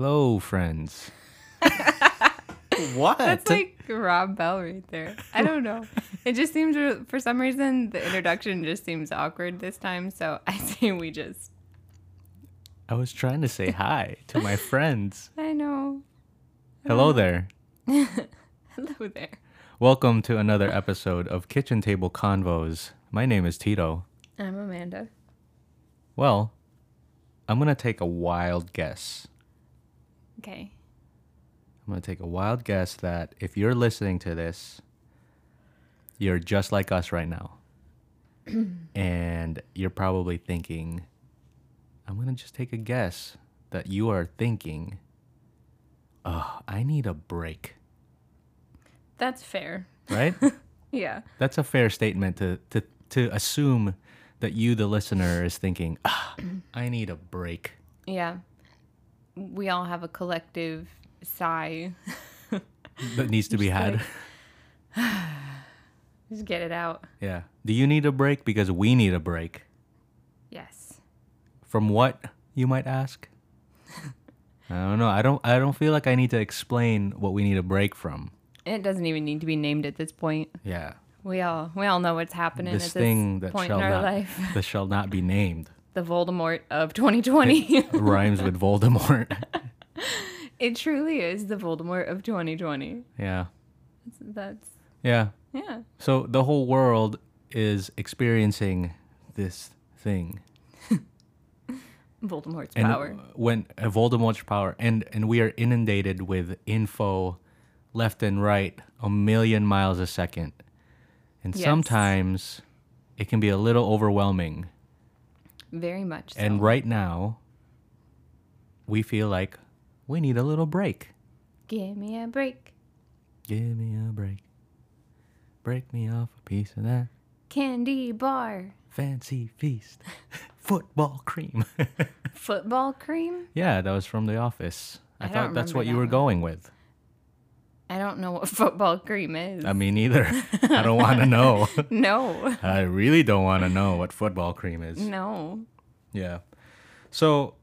Hello, friends. what? That's like Rob Bell right there. I don't know. It just seems, for some reason, the introduction just seems awkward this time. So I say we just. I was trying to say hi to my friends. I know. Hello uh-huh. there. Hello there. Welcome to another episode of Kitchen Table Convos. My name is Tito. I'm Amanda. Well, I'm going to take a wild guess. Okay. I'm going to take a wild guess that if you're listening to this, you're just like us right now. and you're probably thinking, I'm going to just take a guess that you are thinking, oh, I need a break, That's fair. right? Yeah. That's a fair statement to, to, to assume that you, the listener, is thinking, ah, I need a break. Yeah. We all have a collective sigh. That needs to be had. like- Just get it out. Yeah. Do you need a break? Because we need a break. Yes. From what you might ask? I don't know. I don't I don't feel like I need to explain what we need a break from. It doesn't even need to be named at this point. Yeah. We all we all know what's happening This at thing this that point shall in our not life. that shall not be named The Voldemort of 2020. rhymes with Voldemort. it truly is the Voldemort of 2020. yeah. That's Yeah. yeah. So the whole world is experiencing this thing. Voldemort's And power. when uh, Voldemort's power and and we are inundated with info left and right a million miles a second. And Yes. sometimes it can be a little overwhelming. Very much so. And right now we feel like we need a little break. Give me a break. Give me a break. Break me off a piece of that Candy bar. fancy feast. Football cream. Football cream? yeah, that was from The Office. I, I thought that's what you were one. going with. I don't know what football cream is. I mean, either. I don't want to know. no. I really don't want to know what football cream is. No. Yeah. So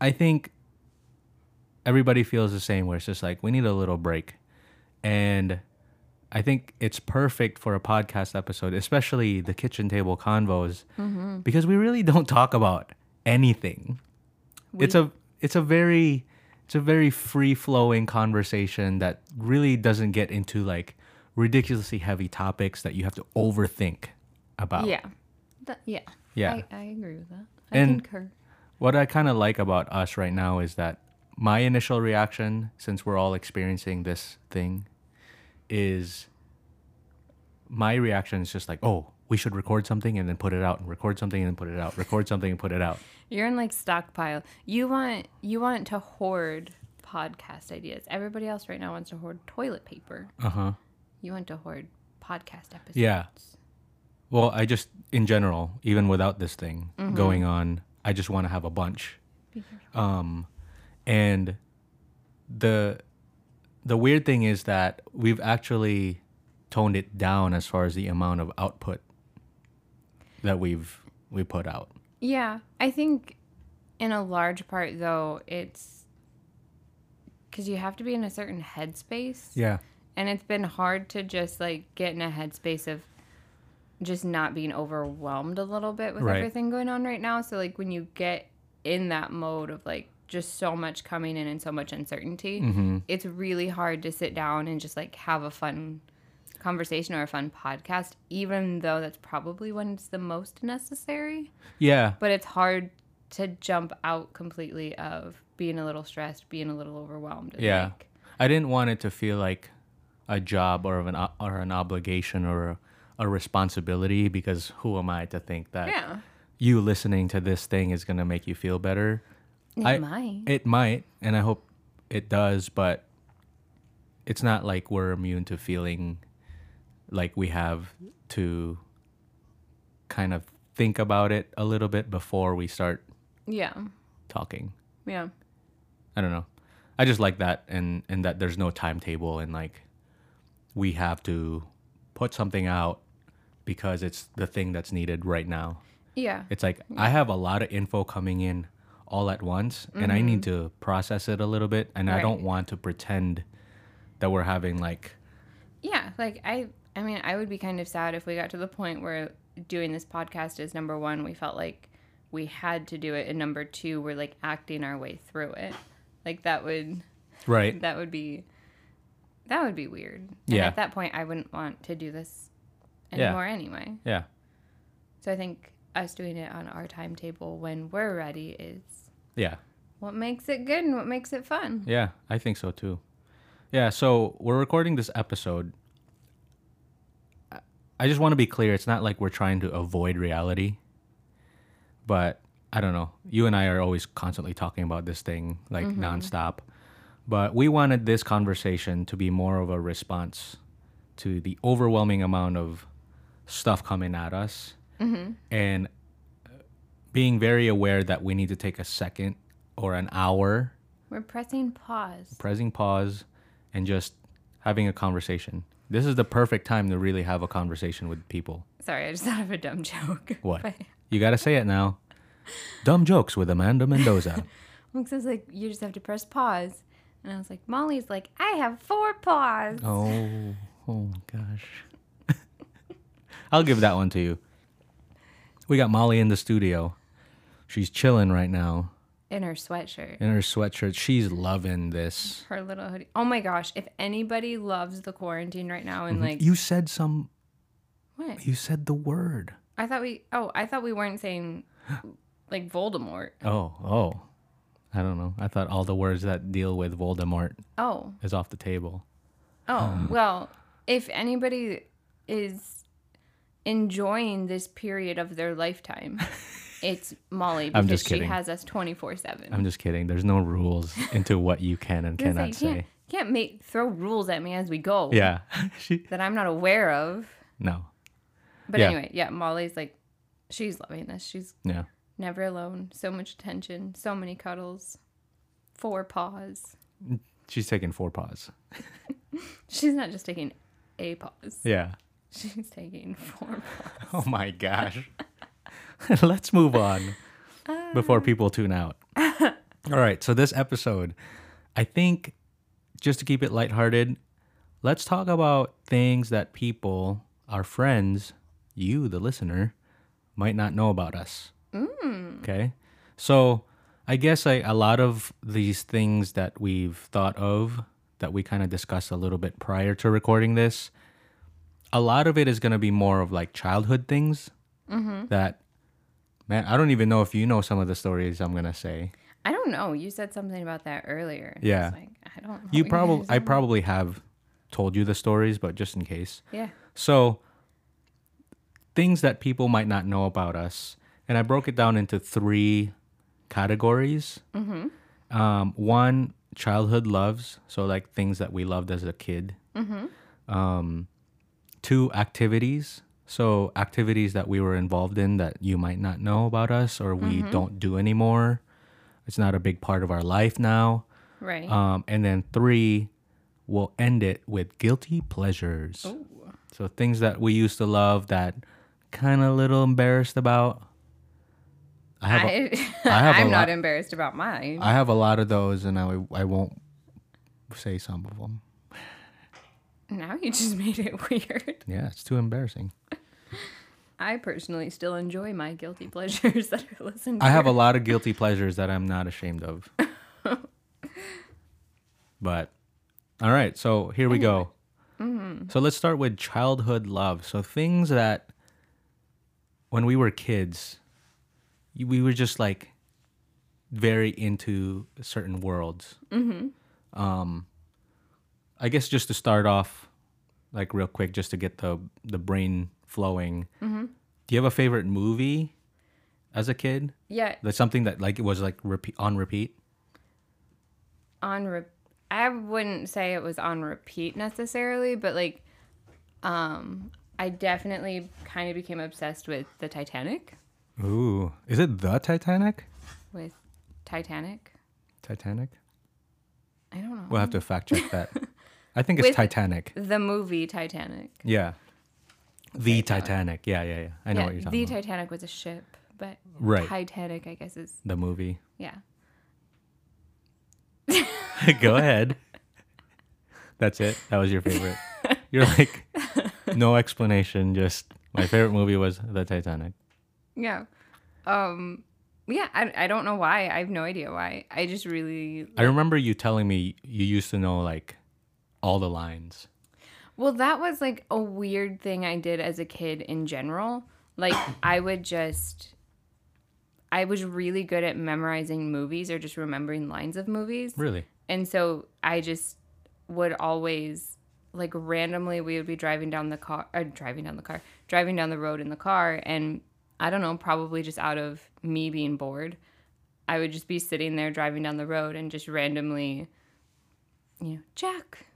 I think everybody feels the same where it's just like we need a little break. And I think it's perfect for a podcast episode, especially the kitchen table convos, Mm-hmm. because we really don't talk about anything. it's a it's a very it's a very free flowing conversation that really doesn't get into like ridiculously heavy topics that you have to overthink about. Yeah. That, yeah. Yeah. I, I agree with that. I And- concur. What I kind of like about us right now is that my initial reaction, since we're all experiencing this thing, is my reaction is just like, oh, we should record something and then put it out, and record something and then put it out, record something and put it out. You're in like stockpile. You want you want to hoard podcast ideas. Everybody else right now wants to hoard toilet paper. Uh huh. You want to hoard podcast episodes. Yeah. Well, I just, in general, even without this thing going on, I just want to have a bunch. Um, and the the weird thing is that we've actually toned it down as far as the amount of output that we've we put out. Yeah, I think in a large part though, it's because you have to be in a certain headspace, Yeah. and it's been hard to just like get in a headspace of just not being overwhelmed a little bit with Right. everything going on right now. So like when you get in that mode of like just so much coming in and so much uncertainty, Mm-hmm. it's really hard to sit down and just like have a fun conversation or a fun podcast, even though that's probably when it's the most necessary Yeah. but it's hard to jump out completely of being a little stressed, being a little overwhelmed. Yeah. like, I didn't want it to feel like a job or of an or an obligation or a, a responsibility because who am I to think that yeah. you listening to this thing is going to make you feel better? It I- might. It might, and I hope it does, but it's not like we're immune to feeling like we have to kind of think about it a little bit before we start yeah. talking. Yeah. I don't know. I just like that and and that there's no timetable and like we have to put something out because it's the thing that's needed right now. Yeah. It's like I have a lot of info coming in all at once and I need mm-hmm. to process it a little bit and I don't want to pretend that we're having like Yeah, like I I mean, I would be kind of sad if we got to the point where doing this podcast is number 1, we felt like we had to do it and number 2, we're like acting our way through it. Like that would right. that would be that would be weird. And Yeah. at that point I wouldn't want to do this Yeah. anymore anyway. Yeah. So I think us doing it on our timetable when we're ready is Yeah. what makes it good and what makes it fun. Yeah, I think so too. Yeah, so we're recording this episode. I- just want to be clear. It's not like we're trying to avoid reality, but I don't know. You and I are always constantly talking about this thing like mm-hmm. nonstop. But we wanted this conversation to be more of a response to the overwhelming amount of stuff coming at us mm-hmm. and uh, being very aware that we need to take a second or an hour We're pressing pause. pressing pause and just having a conversation. This is the perfect time to really have a conversation with people. Sorry, I just thought of a dumb joke. What? But- You got to say it now. Dumb jokes with Amanda Mendoza. Luke says like you just have to press pause, and I was like, Molly's like, I have four paws. oh, oh gosh. I'll give that one to you. We got Molly in the studio. She's chilling right now In her sweatshirt, in her sweatshirt. She's loving this. her little hoodie. Oh my gosh! If anybody loves the quarantine right now, and mm-hmm. like You said some what? you said the word. I thought we. Oh, I thought we weren't saying like Voldemort. Oh, oh. I don't know. I thought all the words that deal with Voldemort Oh, is off the table. oh. Um, well, if anybody is enjoying this period of their lifetime, it's Molly because I'm just she has us twenty four seven. I'm just kidding. There's no rules into what you can and cannot say. can't, can't make throw rules at me as we go. Yeah. she That I'm not aware of. No. But Yeah. anyway, yeah, Molly's like, she's loving this. She's Yeah. never alone. So much attention. So many cuddles. Four paws. She's taking four paws. She's not just taking a pause. Yeah. She's taking four paws. Oh my gosh. Let's move on before ah. people tune out. All right. So this episode, I think just to keep it lighthearted, let's talk about things that people, our friends, you, the listener, might not know about us. Mm. Okay. So I guess like a lot of these things that we've thought of that we kind of discussed a little bit prior to recording this, a lot of it is going to be more of like childhood things mm-hmm. that, man, I don't even know if you know some of the stories I'm going to say. I don't know. You said something about that earlier. Yeah. was like, I don't know. You probably, I probably have told you the stories, but just in case. Yeah. So, things that people might not know about us, and I broke it down into three categories. Mm-hmm. Um, one, childhood loves, so like things that we loved as a kid. Mm-hmm. Um, two, activities, so activities that we were involved in that you might not know about us or we don't do anymore. It's not a big part of our life now. Right. Um, and then three, we'll end it with guilty pleasures. So things that we used to love that kind of a little embarrassed about. I have a, I, I have I'm not lot- embarrassed about mine. I have a lot of those, and I I won't say some of them. now you just made it weird. Yeah, it's too embarrassing. I personally still enjoy my guilty pleasures that I listen to. I have a lot of guilty pleasures that I'm not ashamed of. but all right, so here we go. So let's start with childhood love. So things that when we were kids, we were just like very into certain worlds. Mm-hmm. Um, I guess just to start off, like real quick, just to get the the brain flowing. Do you have a favorite movie as a kid? Yeah, That's something that like it was like repeat on repeat. on re- I wouldn't say it was on repeat necessarily, but like um I definitely kind of became obsessed with the Titanic, Ooh, is it the Titanic? with Titanic. Titanic. I don't know. We'll have to fact check that. I think it's Titanic. the movie Titanic. Yeah. The Okay, got it. Titanic. Yeah, yeah, yeah. I know yeah, what you're talking the about. The Titanic was a ship. but Right. Titanic, I guess, is The movie. yeah. Go ahead. That's it. That was your favorite. You're like, no explanation. Just my favorite movie was The Titanic. Yeah. Um yeah, I, I don't know why. I have no idea why. I just really I remember you telling me you used to know like all the lines. Well, that was like a weird thing I did as a kid in general. Like I would just I was really good at memorizing movies or just remembering lines of movies. Really? And so I just would always like randomly we would be driving down the car or driving down the car, driving down the road in the car and I don't know, probably just out of me being bored, I would just be sitting there driving down the road and just randomly you know, Jack,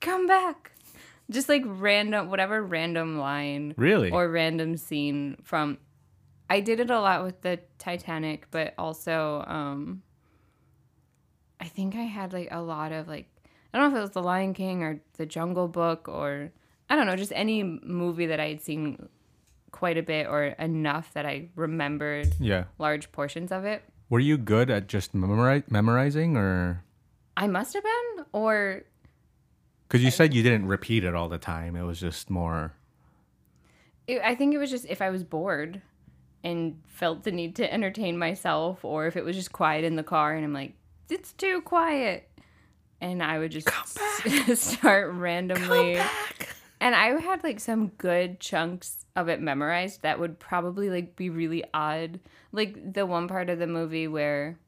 come back. Just like random whatever random line Really? or random scene from I did it a lot with the Titanic, but also um I think I had like a lot of like I don't know if it was The Lion King or The Jungle Book or I don't know, just any movie that I had seen quite a bit or enough that I remembered yeah. large portions of it. Were you good at just memori- memorizing or I must have been or cuz you said you didn't repeat it all the time. It was just more it, I think it was just if I was bored and felt the need to entertain myself, or if it was just quiet in the car and I'm like, it's too quiet. And I would just start randomly. And I had like some good chunks of it memorized that would probably like be really odd. Like the one part of the movie where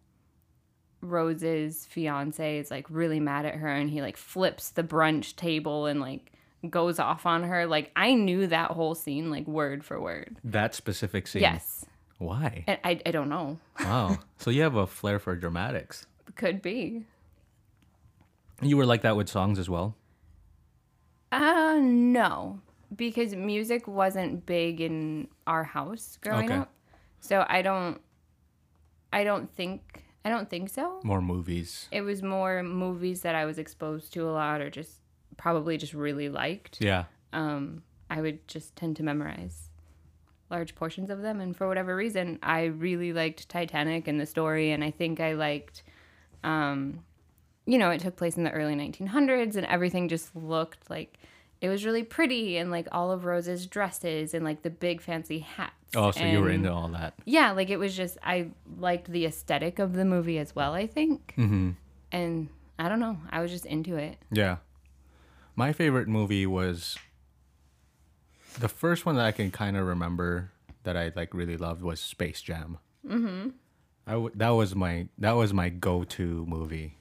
Rose's fiance is like really mad at her and he like flips the brunch table and like goes off on her. Like I knew that whole scene like word for word. that specific scene. Yes. Why? And I, I don't know. Wow. so you have a flair for dramatics. Could be. You were like that with songs as well? Uh no. Because music wasn't big in our house growing Okay. up. So I don't I don't think I don't think so. More movies. It was more movies that I was exposed to a lot or just probably just really liked. Yeah. Um I would just tend to memorize large portions of them and for whatever reason I really liked Titanic and the story and I think I liked um you know, it took place in the early 1900s and everything just looked like it was really pretty and like all of Rose's dresses and like the big fancy hats. Oh, so you were into all that. Yeah, like it was just I liked the aesthetic of the movie as well, I think. Mm-hmm. And I don't know, I was just into it. Yeah. My favorite movie was the first one that I can kind of remember that I like really loved was Space Jam. Mm-hmm. I w- that was my that was my go-to movie,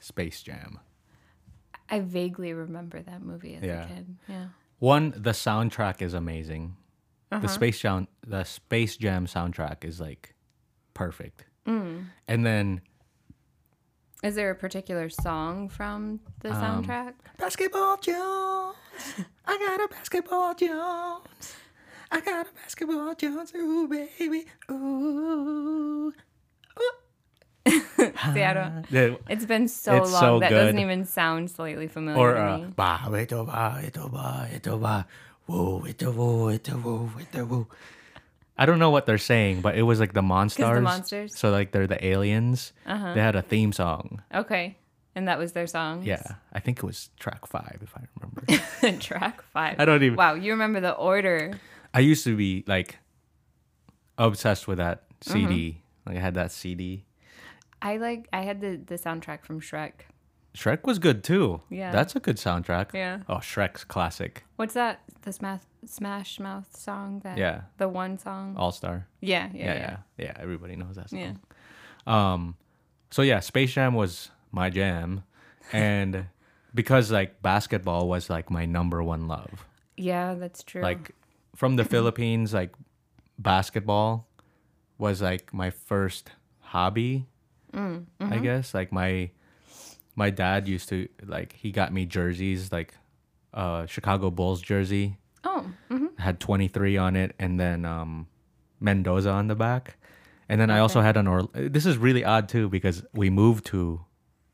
Space Jam. I vaguely remember that movie as Yeah. a kid. Yeah. One, the soundtrack is amazing. Uh-huh. The Space Jam the Space Jam soundtrack is like perfect. Mm. And then Is there a particular song from the Um, soundtrack? Basketball Jones. I got a basketball Jones. I got a basketball Jones. Ooh, baby. Ooh. See, I don't. It's been so It's long so that doesn't even sound slightly familiar or to uh, me. ba ito ba ito ba ito ba woo ito woo ito woo ito woo. I don't know what they're saying, but it was like the monsters. monsters? So like they're the aliens. Uh-huh. They had a theme song. Okay. And that was their song? Yeah, I think it was track five if I remember. Track five. I don't even. Wow, you remember the order. I used to be like obsessed with that CD. Mm-hmm. Like I had that CD. I like I had the the soundtrack from Shrek. Shrek was good too. Yeah. That's a good soundtrack. Yeah. Oh, Shrek's classic. What's that? The Smash Smash Mouth song that Yeah. the one song? All Star. yeah, Yeah, yeah, yeah, yeah. yeah, Everybody knows that song. Yeah. Um, so yeah, Space Jam was my jam, and because like basketball was like my number one love. Yeah, that's true. Like from the Philippines, like basketball was like my first hobby. Mm, I mm-hmm. guess like my my dad used to like he got me jerseys like uh Chicago Bulls jersey oh, hmm had 23 on it and then um Mendoza on the back. And then I also had an or this is really odd too because we moved to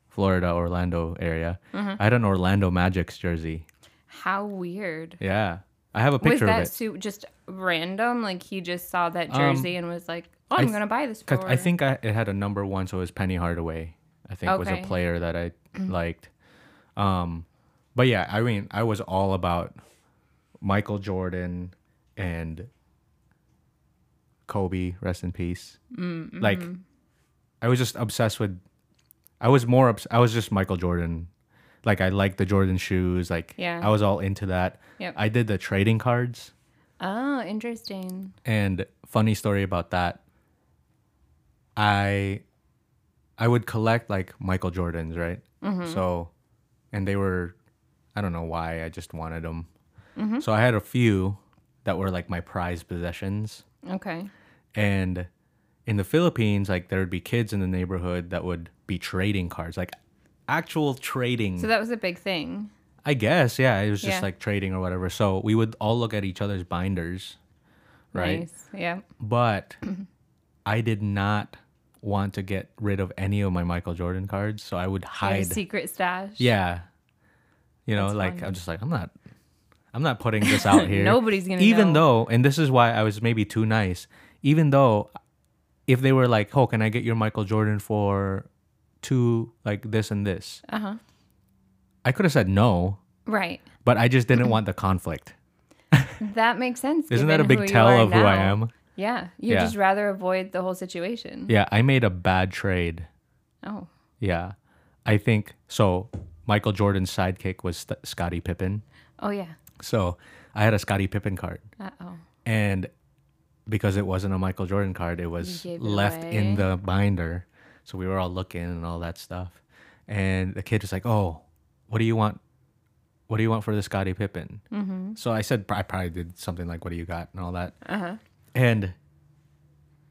Florida Orlando area. Mm-hmm. I had an Orlando Magic's jersey. how weird. Yeah. I have a Was picture of that it. suit just random? Like he just saw that Um, jersey and was like, "Oh, I'm th- gonna buy this for." I think I, it had a number one, so it was Penny Hardaway. I think was a player that I liked. Um, but yeah, I mean, I was all about Michael Jordan and Kobe, rest in peace. Mm-hmm. Like, I was just obsessed with. I was more. Obs- I was just Michael Jordan. Like I liked the Jordan shoes. Like Yeah. I was all into that. Yep. I did the trading cards. Oh, interesting. And funny story about that. I I would collect like Michael Jordans, right? Mm-hmm. So, and they were, I don't know why, I just wanted them. Mm-hmm. So I had a few that were like my prized possessions. Okay. And in the Philippines, like there would be kids in the neighborhood that would be trading cards, like actual trading. So that was a big thing. I guess, yeah, it was just Yeah. like trading or whatever. So we would all look at each other's binders, right? Nice. Yeah. but I did not want to get rid of any of my Michael Jordan cards, so I would hide. secret stash. Yeah, you know, That's like fun. I'm just like I'm not, I'm not putting this out here. Nobody's gonna even know. though, and this is why I was maybe too nice. Even though, if they were like, "Oh, can I get your Michael Jordan for two like this and this?" Uh huh. I could have said no, Right. but I just didn't want the conflict. That makes sense. Isn't that a big tell of who I am? Yeah. You'd Yeah. just rather avoid the whole situation. Yeah, I made a bad trade. Oh. Yeah. I think so. Michael Jordan's sidekick was St- Scottie Pippen. Oh yeah. So I had a Scottie Pippen card. Uh oh. And because it wasn't a Michael Jordan card, it was left in the binder. So we were all looking and all that stuff. And the kid was like, Oh, what do you want? What do you want for the Scottie Pippen? Mm-hmm. So I said, I probably did something like, What do you got? and all that. Uh huh. And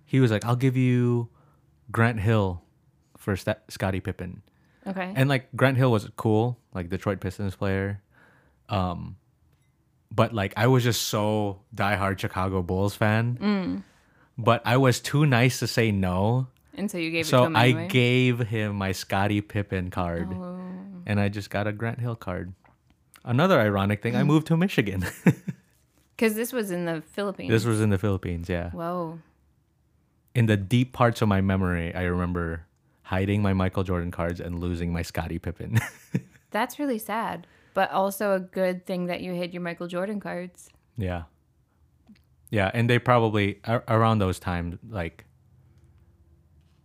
he was like, I'll give you Grant Hill for St- Scottie Pippen. Okay. And like Grant Hill was cool, like Detroit Pistons player. Um but like I was just so diehard Chicago Bulls fan. Mm. But I was too nice to say no. and so you gave it to So I anyway. gave him my Scottie Pippen card. Oh. And I just got a Grant Hill card. Another ironic thing, Mm. I moved to Michigan. Because this was in the Philippines. this was in the Philippines, yeah. Whoa. In the deep parts of my memory, I remember hiding my Michael Jordan cards and losing my Scottie Pippen. That's really sad. But also a good thing that you hid your Michael Jordan cards. Yeah. Yeah, and they probably ar- around those times like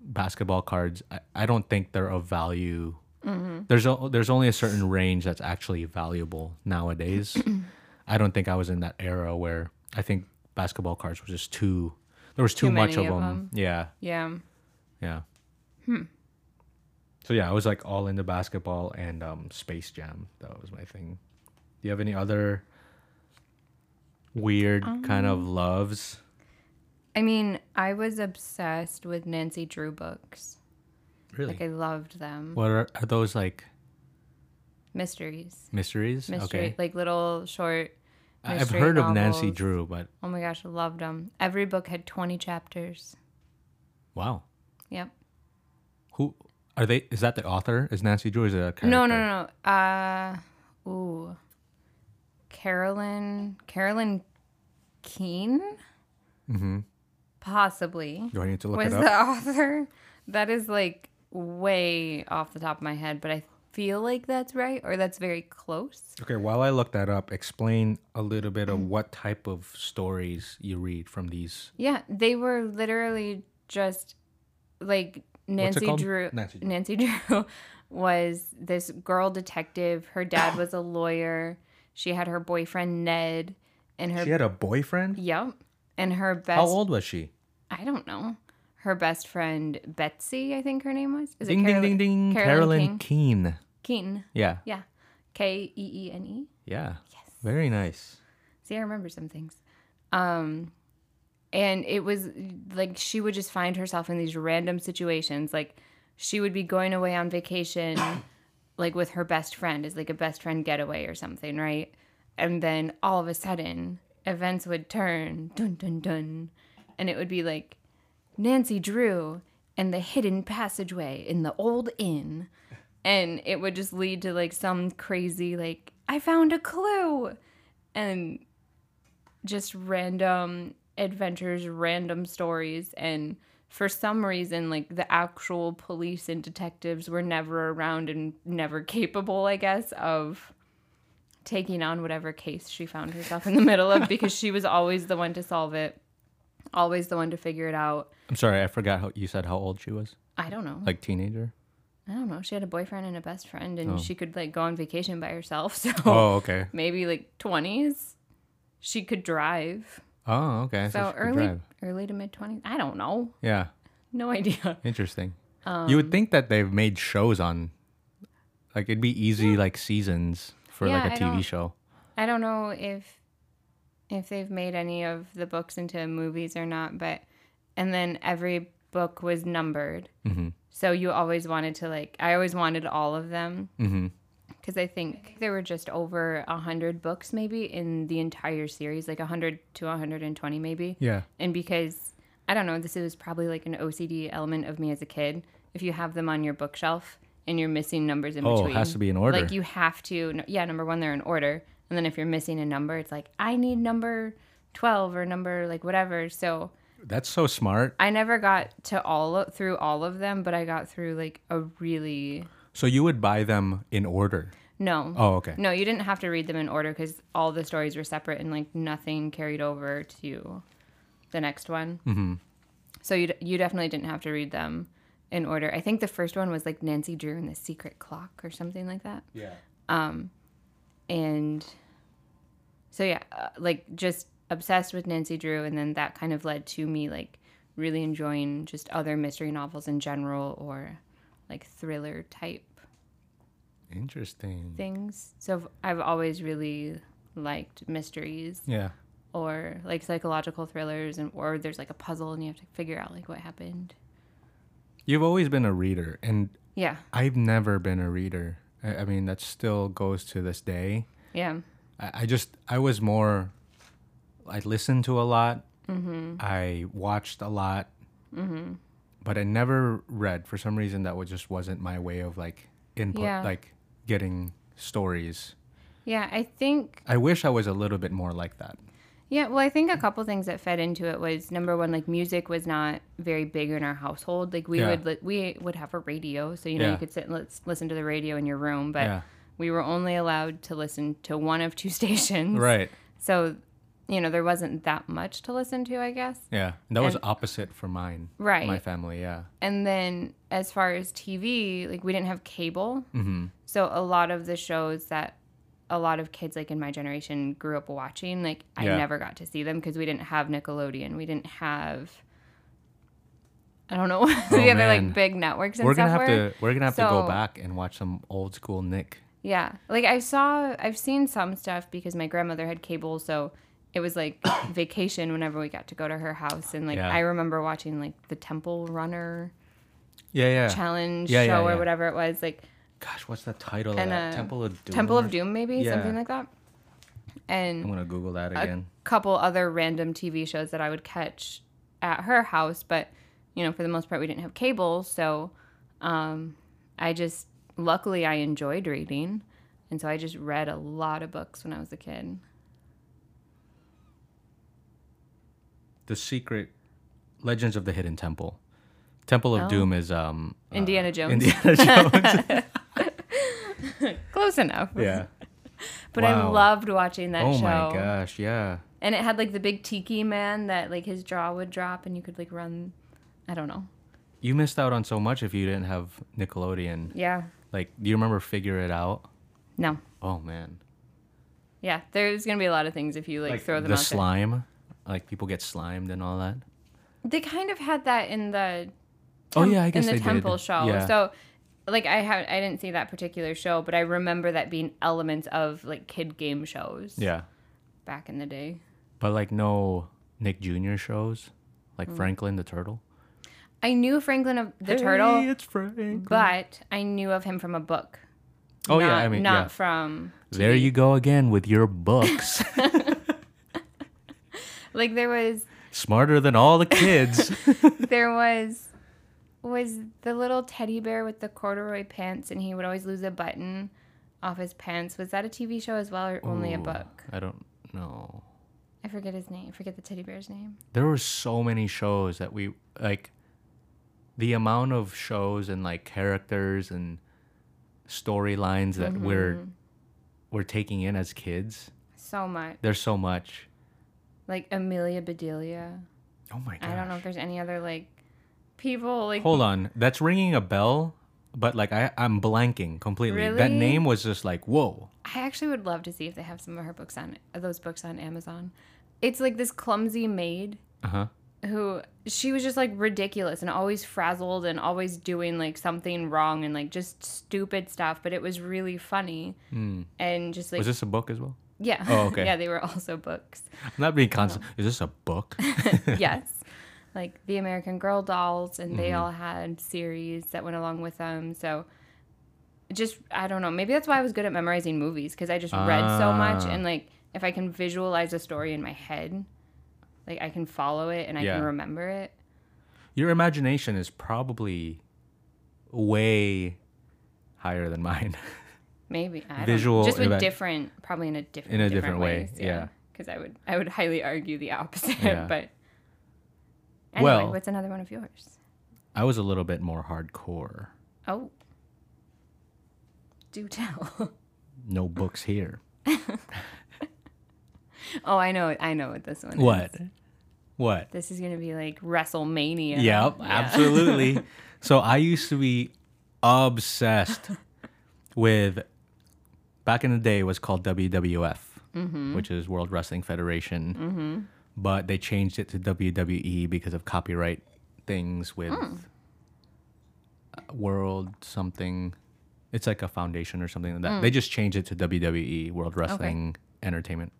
basketball cards. I, I don't think they're of value. Mm-hmm. There's a, there's only a certain range that's actually valuable nowadays. I don't think I was in that era where I think basketball cards were just too. There was too, Too much of many them. of 'em. Yeah, Yeah. yeah. So yeah, I was like all into basketball and um, Space Jam. That was my thing. Do you have any other weird kind of Um, loves? I mean, I was obsessed with Nancy Drew books. Really? Like I loved them. what are, are those like Mysteries. mysteries? Mystery. Okay. Like little short I've heard of Nancy. Drew, but Oh my gosh, I loved them. Every book had 20 chapters. wow. Yep. Who are they? Is that the author? Is Nancy Drew? Is it a character? No, no, no, no. Uh, ooh. Carolyn, Carolyn Keene? Mm-hmm. Possibly. Do I need to look was it up? the author. That is like way off the top of my head, but I feel like that's right or that's very close. Okay, while I look that up, explain a little bit of what type of stories you read from these. Yeah, they were literally just like Nancy? Drew. Nancy Drew. Nancy Drew was this girl detective. Her dad was a lawyer. She had her boyfriend Ned, and her She had a boyfriend. yep, and her best. How old was she? I don't know. Her best friend Betsy, I think her name was. Is Ding ding Carol- ding ding. Carolyn Carolyn King? Keene. Keene. Yeah, Yeah, K E E N E. yeah. Yes. Very nice. See, I remember some things. Um, and it was like she would just find herself in these random situations. Like she would be going away on vacation, like with her best friend, is like a best friend getaway or something, right? And then all of a sudden, events would turn, dun dun dun, and it would be like Nancy Drew and the hidden passageway in the old inn. And it would just lead to like some crazy, like, I found a clue. And just random adventures, random stories and for some reason like the actual police and detectives were never around and never capable, I guess, of taking on whatever case she found herself in the middle of because she was always the one to solve it, always the one to figure it out. I'm sorry, I forgot how you said how old she was. I don't know. Like teenager. I don't know. She had a boyfriend and a best friend, and she could like go on vacation by herself. So Oh, okay. maybe like twenties. She could drive. Oh, okay. So could early, early to mid twenties. I don't know. Yeah, No idea. interesting. you Um, would think that they've made shows on, like it'd be easy like seasons for Yeah, like a TV show. I don't know if if they've made any of the books into movies or not, but and then every book was numbered. Mm-hmm. So you always wanted to like I always wanted all of them Mm-hmm. because I think there were just over a hundred books maybe in the entire series, like a hundred to hundred and twenty maybe. Yeah. And because I don't know, this is probably like an OCD element of me as a kid. If you have them on your bookshelf and you're missing numbers in between. Oh, it has to be in order. Like you have to, yeah. Number one, they're in order, and then if you're missing a number, it's like I need number twelve or number like whatever. So That's so smart. I never got to all of, through all of them, but I got through like a really So you would buy them in order. no. Oh, okay. No, you didn't have to read them in order because all the stories were separate and like nothing carried over to the next one. Mm-hmm. So you d- you definitely didn't have to read them in order. I think the first one was like Nancy Drew and the Secret Clock or something like that. Yeah. Um, and so yeah, uh, like just obsessed with Nancy Drew, and then that kind of led to me like really enjoying just other mystery novels in general or like thriller type Interesting. things. So I've always really liked mysteries Yeah. or like psychological thrillers and or there's like a puzzle and you have to figure out like what happened. You've always been a reader, and Yeah. I've never been a reader. I, I mean, that still goes to this day. Yeah. I, I just, I was more, I listened to a lot. Mm-hmm. I watched a lot. Mm-hmm. But I never read. For some reason, that was just wasn't my way of like input, Yeah. like getting stories. Yeah, I think I wish I was a little bit more like that. Yeah, well, I think a couple things that fed into it was number one, like music was not very big in our household. Like we Yeah. would, li- we would have a radio, so you know Yeah. you could sit and let's listen to the radio in your room, but Yeah. we were only allowed to listen to one of two stations. Right. So, you know, there wasn't that much to listen to, I guess. Yeah. And that was And- opposite for mine. Right. My family. Yeah. And then as far as TV, like we didn't have cable, Mm-hmm. so a lot of the shows that a lot of kids like in my generation grew up watching, like I Yeah. never got to see them because we didn't have Nickelodeon, we didn't have. I don't know what the other Oh, like big networks and We're gonna have to we're gonna have to go back and watch some old school Nick. Yeah, like I saw, I've seen some stuff because my grandmother had cable, so it was like vacation whenever we got to go to her house, and like Yeah. I remember watching like the Temple Runner Yeah, yeah. challenge Yeah, show or whatever it was, like Gosh, what's the title of that? uh, Temple of Doom. Temple of Doom, maybe something like that. And I'm gonna Google that again a couple other random TV shows that I would catch at her house, but you know, for the most part, we didn't have cable, so um, I just luckily I enjoyed reading, and so I just read a lot of books when I was a kid. The Secret Legends of the Hidden Temple. Temple of Oh. Doom is um uh, Indiana Jones. Indiana Jones. Close enough. yeah. But I loved watching that oh show. Oh my gosh, yeah. And it had like the big tiki man that like his jaw would drop and you could like run. I don't know. You missed out on so much if you didn't have Nickelodeon. Yeah. Like, do you remember Figure It Out? No. Oh man. Yeah. There's gonna be a lot of things if you like, throw them the out slime. Like people get slimed and all that. They kind of had that in the. Oh, yeah, I guess in the temple did. show. Yeah. So, like I had I didn't see that particular show, but I remember that being elements of like kid game shows. Yeah. Back in the day. But like no Nick Jr. shows. Mm. Like Franklin the Turtle. I knew Franklin of the Turtle, Hey, it's Franklin. but I knew of him from a book. Oh, yeah, I mean, not yeah. from. There you go again with your books. Like there was Smarter than all the kids. there was was the little teddy bear with the corduroy pants and he would always lose a button off his pants was that a tv show as well or only a book I don't know. I forget his name. I forget the teddy bear's name. there were so many shows that we like the amount of shows and like characters and storylines that we're Mm-hmm. we're taking in as kids So much. there's so much Like Amelia Bedelia. oh my god I don't know if there's any other like people like hold on. That's ringing a bell but like I, i'm blanking completely. That name was just like whoa. I actually would love to see if they have some of her books on those books on Amazon. It's like this clumsy maid uh-huh. who she was just like ridiculous and always frazzled and always doing like something wrong and like just stupid stuff, but it was really funny and just like was this a book as well yeah. Oh, okay. yeah, they were also books. i'm not being constant is this a book yes. Like the American Girl dolls, and Mm-hmm. they all had series that went along with them. So just, I don't know. Maybe that's why I was good at memorizing movies because I just read so much. Ah. And like, if I can visualize a story in my head, like I can follow it and I Yeah. can remember it. your imagination is probably way higher than mine Maybe I don't Visual know. just with different, probably in a different, In a different way, ways, yeah. Because I would, I would highly argue the opposite. Yeah. but anyway, Well- what's another one of yours? i was a little bit more hardcore Oh, do tell. no books here oh, I know, I know what this one is. what what This is gonna be like WrestleMania. Yep, Yeah. absolutely. so I used to be obsessed with back in the day it was called WWF, Mm-hmm. which is World Wrestling Federation. But they changed it to WWE because of copyright things with Hmm. uh, World something. It's like a foundation or something like that. Hmm. They just changed it to WWE, World Wrestling Entertainment.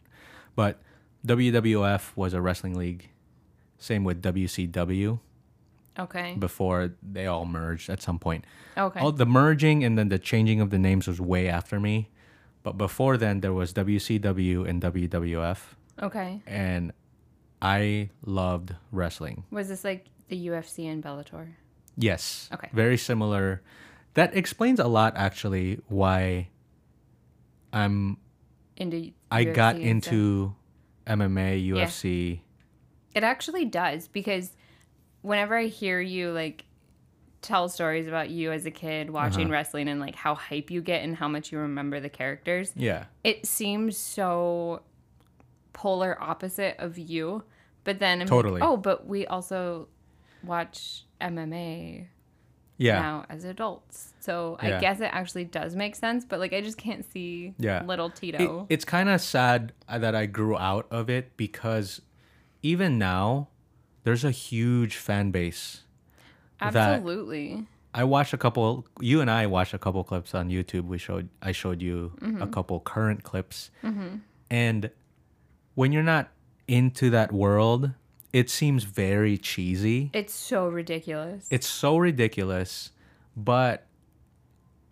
But WWF was a wrestling league. Same with WCW Okay. before they all merged at some point. Okay. All the merging and then the changing of the names was way after me. But before then there was WCW and WWF okay. and I loved wrestling. Was this like the UFC and Bellator? Yes. Okay. Very similar. That explains a lot actually why I'm Into I UFC got into MMA, UFC. It actually does because whenever I hear you like tell stories about you as a kid watching Uh-huh. wrestling and like how hype you get and how much you remember the characters, Yeah. it seems so polar opposite of you. But then I'm like, Totally. oh, but we also watch MMA Yeah. now as adults. So I Yeah. guess it actually does make sense, but like I just can't see Yeah. little It- Tito. it's kind of sad that I grew out of it because even now there's a huge fan base. Absolutely. I watched a couple. You and I watched a couple clips on YouTube. We showed. I showed you a mm-hmm. couple current clips, mm-hmm. and when you're not into that world, it seems very cheesy. It's so ridiculous. It's so ridiculous, but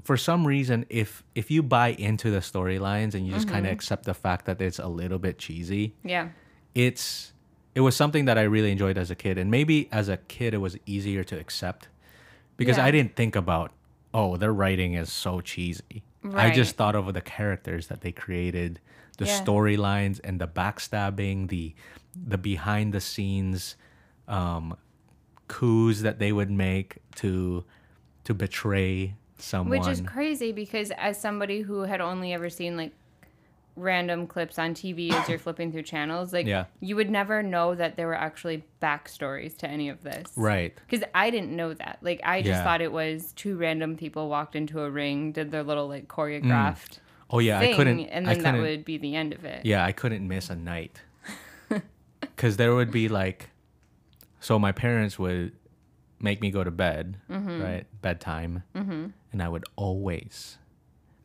for some reason, if if you buy into the storylines and you just kind of mm-hmm. accept the fact that it's a little bit cheesy, yeah. it's it was something that I really enjoyed as a kid, and maybe as a kid it was easier to accept because Yeah. I didn't think about oh their writing is so cheesy. I just thought of the characters that they created, the Yeah. storylines, and the backstabbing, the the behind the scenes um, coups that they would make to to betray someone. Which is crazy because as somebody who had only ever seen like random clips on TV as you're flipping through channels, like Yeah. you would never know that there were actually backstories to any of this. right. Because I didn't know that. Like I just Yeah. thought it was two random people walked into a ring, did their little like choreographed Oh yeah, thing, I couldn't. and then that couldn't- would be the end of it. Yeah, I couldn't miss a night. Because there would be like, so my parents would make me go to bed, Mm-hmm. right? Bedtime. Mm-hmm. And I would always,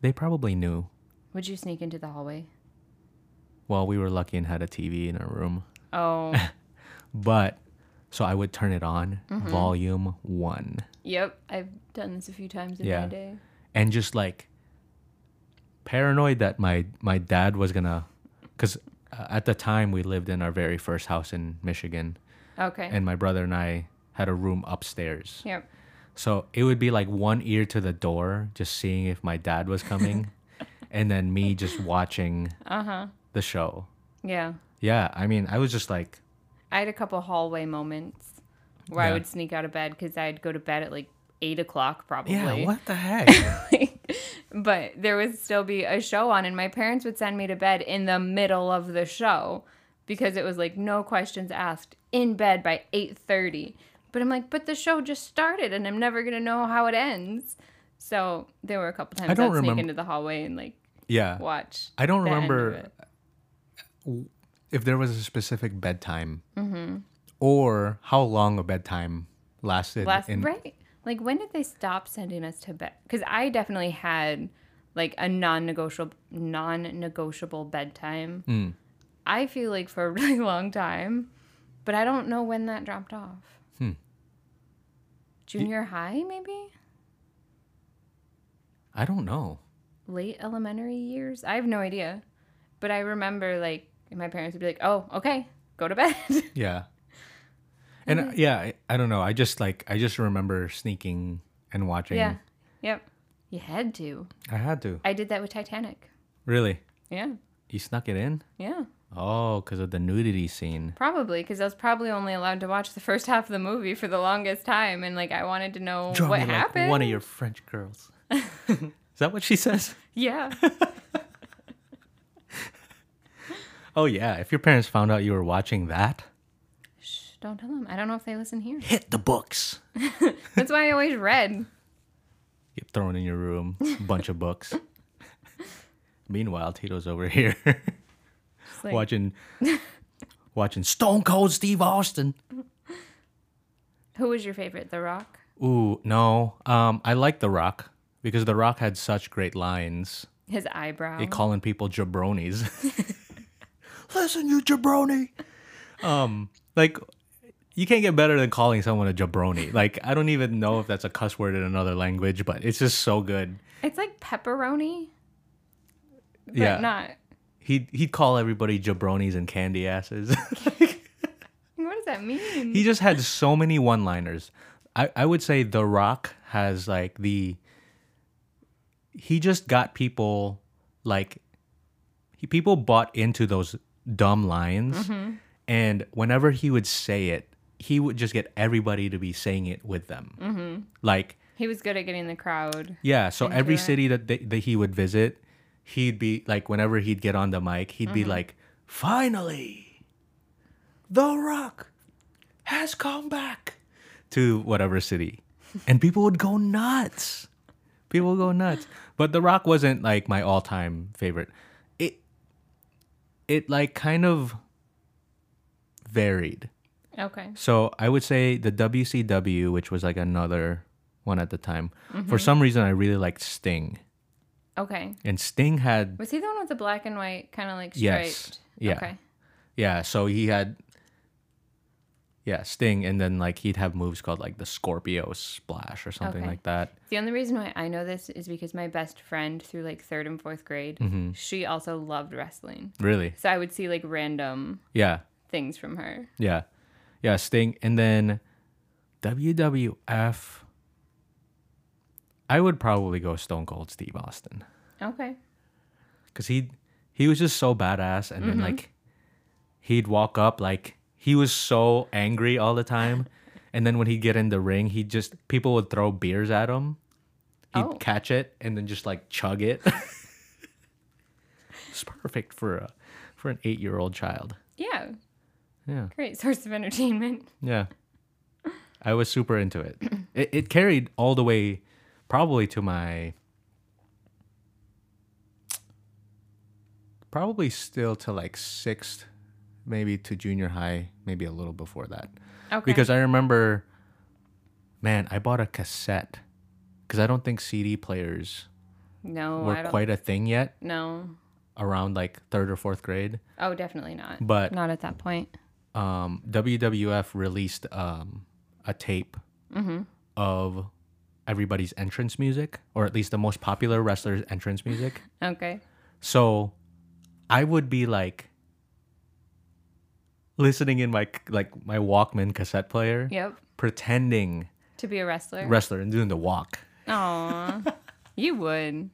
they probably knew. Would you sneak into the hallway? Well, we were lucky and had a TV in our room. Oh, But, so I would turn it on, Mm-hmm. volume one. yep. I've done this a few times in Yeah. my day. And just like paranoid that my, my dad was gonna, because at the time we lived in our very first house in Michigan. Okay. and my brother and I had a room upstairs. yep. So it would be like one ear to the door, just seeing if my dad was coming, and then me just watching Uh huh. the show. Yeah. Yeah, I mean, I was just like, I had a couple hallway moments where I would sneak out of bed because I'd go to bed at like eight o'clock probably. yeah, what the heck? but there would still be a show on, and my parents would send me to bed in the middle of the show because it was like no questions asked in bed by eight thirty. But I'm like, but the show just started, and I'm never gonna know how it ends. So there were a couple times don't I'd sneak into the hallway and like yeah. watch. I don't the end of remember if there was a specific bedtime Mm-hmm. or how long a bedtime lasted. last in, right like when did they stop sending us to bed because i definitely had like a non-negotiable non-negotiable bedtime Mm. i feel like for a really long time but i don't know when that dropped off Hmm. junior high maybe I don't know. Late elementary years i have no idea but i remember like my parents would be like oh okay go to bed Yeah. And uh, yeah, I, I don't know. I just like I just remember sneaking and watching. yeah yep you had to I had to. i did that with titanic Really? yeah You snuck it in? yeah Oh, because of the nudity scene. Probably because I was probably only allowed to watch the first half of the movie for the longest time, and like I wanted to know Draw what me like happened. one of your French girls. Is that what she says? yeah, Oh yeah. If your parents found out you were watching that, Shh, don't tell them. I don't know if they listen here. hit the books. That's why I always read. Get thrown in your room, a bunch of books. Meanwhile, Tito's over here like, watching watching Stone Cold Steve Austin. Who was your favorite? The Rock. Ooh, no. Um, I like The Rock because The Rock had such great lines. His eyebrow. He calling people jabronis. Listen, you jabroni. Um, like you can't get better than calling someone a jabroni. Like I don't even know if that's a cuss word in another language, but it's just so good. it's like pepperoni, but yeah, not. he'd he'd call everybody jabronis and candy asses. What does that mean? he just had so many one-liners. I I would say The Rock has like the. He just got people like, he people bought into those dumb lines, mm-hmm. and whenever he would say it, he would just get everybody to be saying it with them. Mm-hmm. Like he was good at getting the crowd. yeah, so every it. city that they, that he would visit, he'd be like, whenever he'd get on the mic, he'd be mm-hmm. like, "Finally, The Rock has come back to whatever city," and people would go nuts. People go nuts. But The Rock wasn't like my all-time favorite. It, it like kind of varied. Okay. So I would say the WCW, which was like another one at the time. For mm-hmm. some reason, I really liked Sting, Okay. and Sting had Was he the one with the black and white, kind of like striped? Yes. Yeah. Okay. yeah. So he had yeah Sting, and then like he'd have moves called like the Scorpio Splash or something Okay. like that. The only reason why I know this is because my best friend through like third and fourth grade, Mm-hmm. she also loved wrestling. Really? So I would see like random Yeah. things from her. Yeah. Yeah. Sting, and then WWF. I would probably go Stone Cold Steve Austin. Okay. because he he was just so badass and then like he'd walk up like he was so angry all the time. And then when he'd get in the ring he just people would throw beers at him. He'd Oh. catch it and then just like chug it. It's perfect for a for an eight year old child. Yeah. yeah. Great source of entertainment. yeah. I was super into it. It, it carried all the way probably to my probably still to like sixth maybe to junior high maybe a little before that Okay. because i remember man i bought a cassette because i don't think cd players no, were I don't. quite a thing yet no. around like third or fourth grade Oh, definitely not. but Not at that point. um, WWF released um, a tape of everybody's entrance music, or at least the most popular wrestlers' entrance music. Okay. So I would be like listening in my like my Walkman cassette player, Yep. pretending To be a wrestler. wrestler and doing the walk. Aw. you would.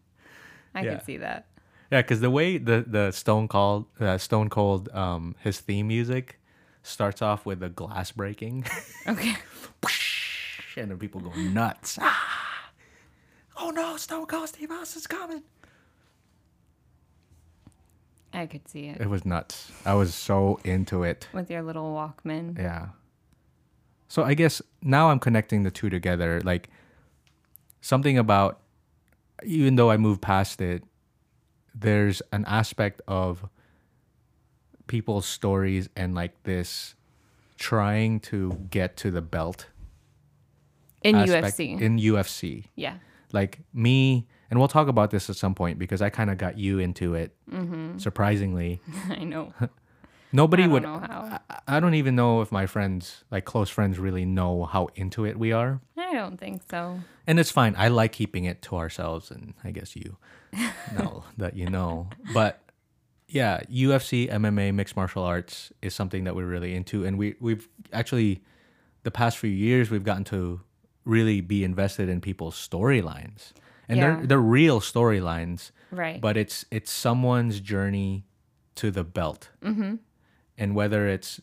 I Yeah. could see that. Yeah, because the way the the Stone Cold uh, Stone Cold um his theme music starts off with a glass breaking, Okay. and then people go nuts. Ah! Oh no, Stone Cold Steve Austin's coming! I could see it It was nuts. I was so into it. with your little Walkman. Yeah. So I guess now I'm connecting the two together. Like something about, even though I moved past it, there's an aspect of people's stories and like this trying to get to the belt In aspect UFC. in UFC. yeah. Like me, and we'll talk about this at some point because I kind of got you into it. Mm-hmm. Surprisingly, I know. nobody I would. know how. I- I don't even know if my friends, like close friends, really know how into it we are. I don't think so. And it's fine. I like keeping it to ourselves, and I guess you know that you know. But yeah, UFC, MMA, mixed martial arts is something that we're really into, and we we've actually the past few years we've gotten to really be invested in people's storylines, and Yeah. they're they're real storylines, Right. but it's it's someone's journey to the belt, mm-hmm. and whether it's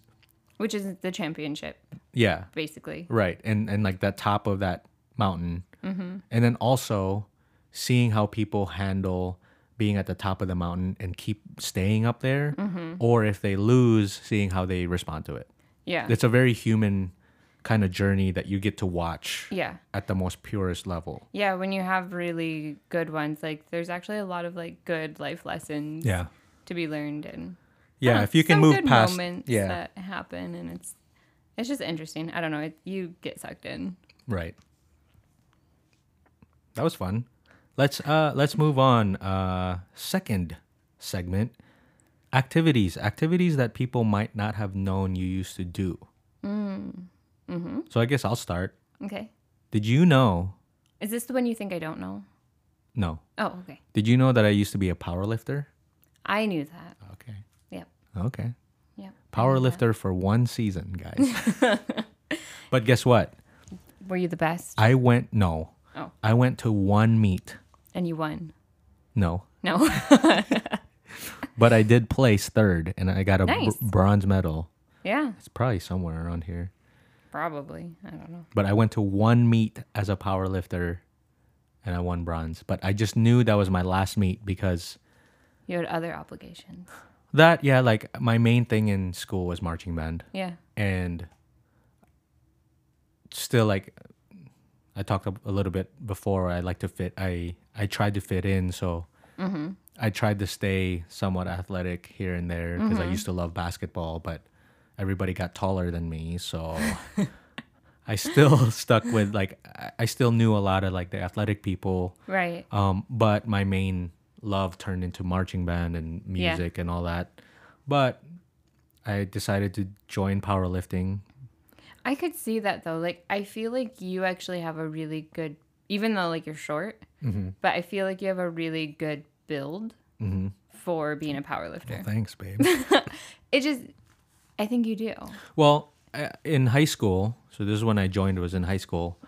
Which is the championship, yeah basically. right and and like that top of that mountain and then also seeing how people handle being at the top of the mountain and keep staying up there or if they lose seeing how they respond to it Yeah. it's a very human kind of journey that you get to watch yeah. at the most purest level. Yeah, when you have really good ones, like there's actually a lot of like good life lessons yeah. to be learned and yeah uh, if you can move past moments yeah. that happen and it's it's just interesting. I don't know, it, you get sucked in. right. That was fun. Let's uh let's move on uh second segment activities. Activities that people might not have known you used to do Mm-hmm. so i guess i'll start Okay. did you know Is this the one you think I don't know? no Oh, okay. did you know that i used to be a power lifter I knew that. okay Yep. okay Yep. power lifter for one season guys but guess what Were you the best? i went no Oh. i went to one meet And you won. no No. but i did place third and i got a br- bronze medal yeah, it's probably somewhere around here probably. I don't know. but I went to one meet as a power lifter and I won bronze. But I just knew that was my last meet because You had other obligations. that, yeah, like my main thing in school was marching band. Yeah. And still, like, I talked a a little bit before, I like to fit, I, I tried to fit in. So mm-hmm. I tried to stay somewhat athletic here and there because I mm-hmm. used to love basketball, but everybody got taller than me. So. I still stuck with like I- still knew a lot of like the athletic people, Right. um, but my main love turned into marching band and Yeah. music and all that. But I decided to join powerlifting. I could see that though. Like I feel like you actually have a really good, even though like you're short, but I feel like you have a really good build for being a power lifter. Thanks, babe. It just, I think you do. well, uh, in high school, so this is when I joined was in high school.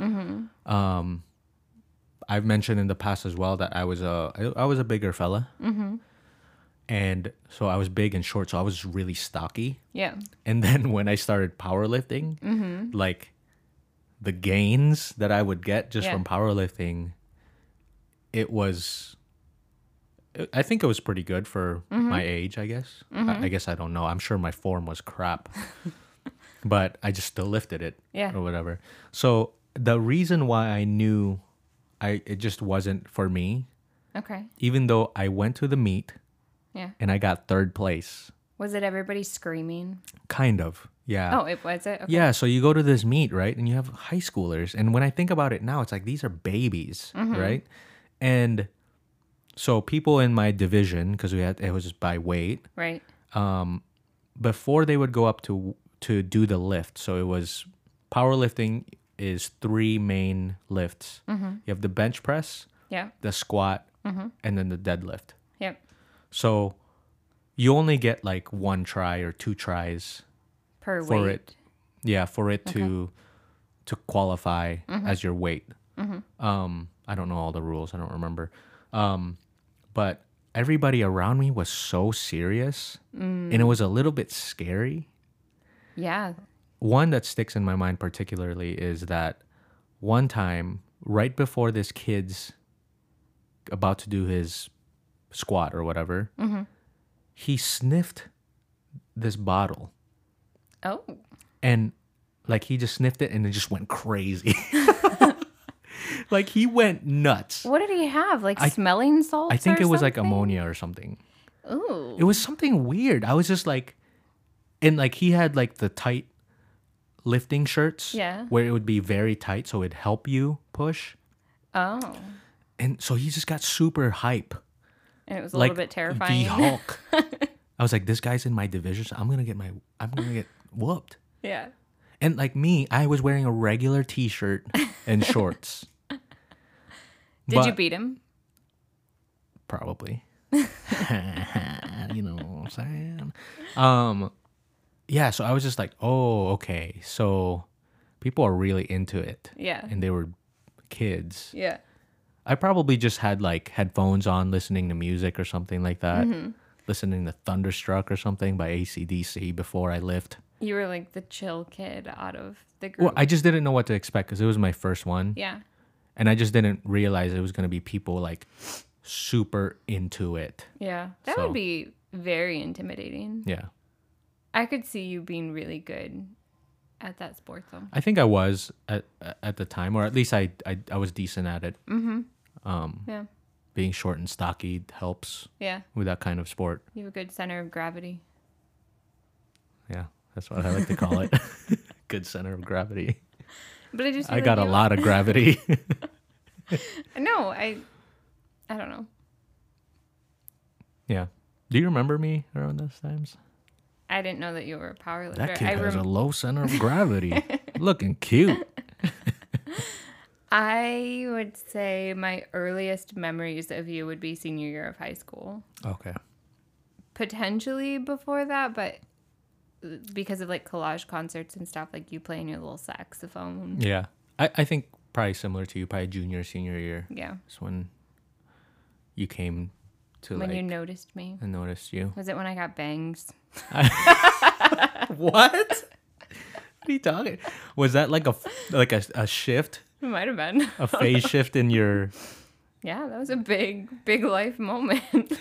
Um, I've mentioned in the past as well that I was a I, I was a bigger fella, and so I was big and short, so I was really stocky. Yeah. And then when I started powerlifting, Mm-hmm. like the gains that I would get just Yeah. from powerlifting, it was. I think it was pretty good for Mm-hmm. my age. I guess. I, I guess I don't know. I'm sure my form was crap, but I just still lifted it. Yeah. Or whatever. So the reason why I knew, I it just wasn't for me. Okay. Even though I went to the meet Yeah. and I got third place, Was it everybody screaming? kind of. Yeah. Oh, it was it. Okay. Yeah, so you go to this meet, right? And you have high schoolers. And when I think about it now, it's like these are babies, right? And so people in my division, because we had it was just by weight, Right. um before they would go up to to do the lift. So it was powerlifting is three main lifts. mm-hmm. You have the bench press, Yeah. the squat, mm-hmm. and then the deadlift. Yep. So you only get like one try or two tries Per for weight. it yeah for it to to qualify as your weight um i don't know all the rules i don't remember um but everybody around me was so serious and it mm. was a little bit scary. Yeah. One that sticks in my mind particularly is that one time, right before this kid's about to do his squat or whatever, mm-hmm. he sniffed this bottle Oh. and like he just sniffed it and it just went crazy. like he went nuts. What did he have? Like I- smelling salts? I think it was like ammonia or something. Ooh. It was something weird. I was just like, and like he had like the tight lifting shirts. Yeah. Where it would be very tight, so it'd help you push. Oh. And so he just got super hype. And it was a like little bit terrifying. The Hulk. I was like, this guy's in my division. So I'm gonna get my. I'm gonna get whooped. yeah. And like me, I was wearing a regular T-shirt and shorts. Did you beat him? Probably. you know what I'm saying? Um yeah, so I was just like, "Oh, okay. So people are really into it." Yeah. And they were kids. Yeah. I probably just had like headphones on listening to music or something like that. Mm-hmm. Listening to Thunderstruck or something by ACDC before I lift. You were like the chill kid out of the group. Well, I just didn't know what to expect because it was my first one. yeah. And I just didn't realize it was going to be people like super into it. Yeah. That So- would be very intimidating. Yeah. I could see you being really good at that sport though. I think I was at at the time, or at least I I, I was decent at it. Mm-hmm. Um, Yeah. being short and stocky helps Yeah. with that kind of sport. You have a good center of gravity. Yeah, that's what I like to call it. Good center of gravity. But I just I got a lot of gravity. No, I I don't know. yeah. Do you remember me around those times? I didn't know that you were a power lifter. That kid I has rem- a low center of gravity. Looking cute. I would say my earliest memories of you would be senior year of high school. Okay. Potentially before that, but because of like collage concerts and stuff, like you playing your little saxophone. Yeah. I, I think probably similar to you, probably junior, senior year. Yeah. Is when you came to When like you noticed me. and noticed you. Was it when I got bangs? What? what are you talking? Was that like a like a, a shift, It might have been. a phase shift in your? yeah, that was a big, big life moment.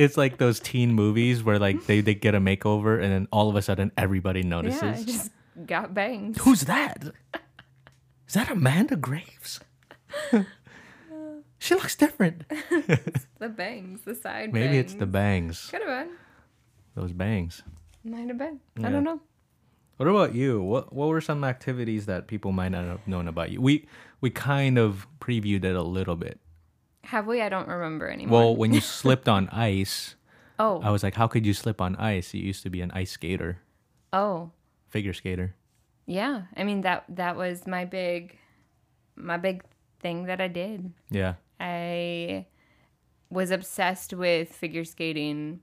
It's like those teen movies where like they, they get a makeover and then all of a sudden everybody notices. yeah, I just got bangs. Who's that? Is that Amanda Graves? she looks different. The bangs, the side bangs. Maybe it's the bangs. bangs. Could have been. Those bangs. Might have been. I don't know. What about you? What what were some activities that people might not have known about you? We we kind of previewed it a little bit. Have we? I don't remember anymore. Well, when you slipped on ice, oh, I was like, how could you slip on ice? You used to be an ice skater, oh, figure skater. yeah. I mean that that was my big, my big thing that I did. Yeah. I was obsessed with figure skating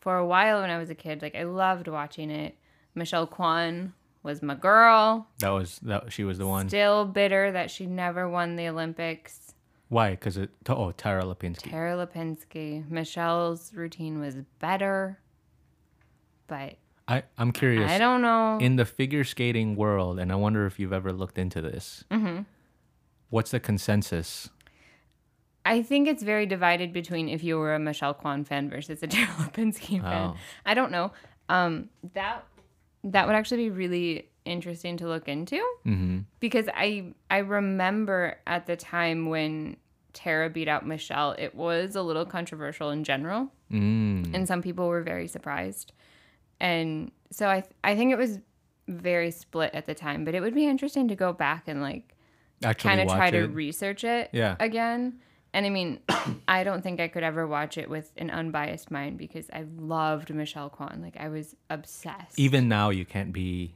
for a while when I was a kid. Like I loved watching it. Michelle Kwan was my girl. That was that she was the one. Still bitter that she never won the Olympics. Why? Because it oh Tara Lipinski. Tara Lipinski. Michelle's routine was better, but I I'm curious. I don't know. in the figure skating world, and I wonder if you've ever looked into this. Mm-hmm. What's the consensus? I think it's very divided between if you were a Michelle Kwan fan versus a Tara Lipinski fan. Oh. I don't know. Um, that that would actually be really interesting to look into Mm-hmm. because I I remember at the time when Tara beat out Michelle, it was a little controversial in general, Mm. and some people were very surprised. And so I I think it was very split at the time, but it would be interesting to go back and like kind of try to research it Yeah. again. And I mean, I don't think I could ever watch it with an unbiased mind because I loved Michelle Kwan. Like I was obsessed. Even now, you can't be.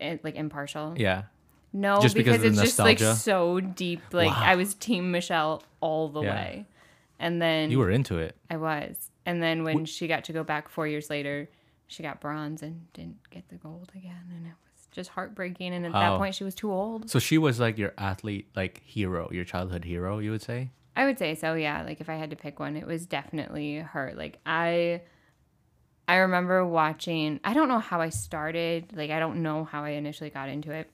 Like impartial. Yeah. No, Just because because, it's just like so deep. Like Wow. I was team Michelle all the Yeah. way. And then You were into it. I was. And then when she got to go back 4 years later, she got bronze and didn't get the gold again and it was just heartbreaking and at How? that point she was too old. So she was like your athlete, like hero, your childhood hero, you would say? I would say so, yeah. Like if I had to pick one, it was definitely her. Like I I remember watching I don't know how I started, like I don't know how I initially got into it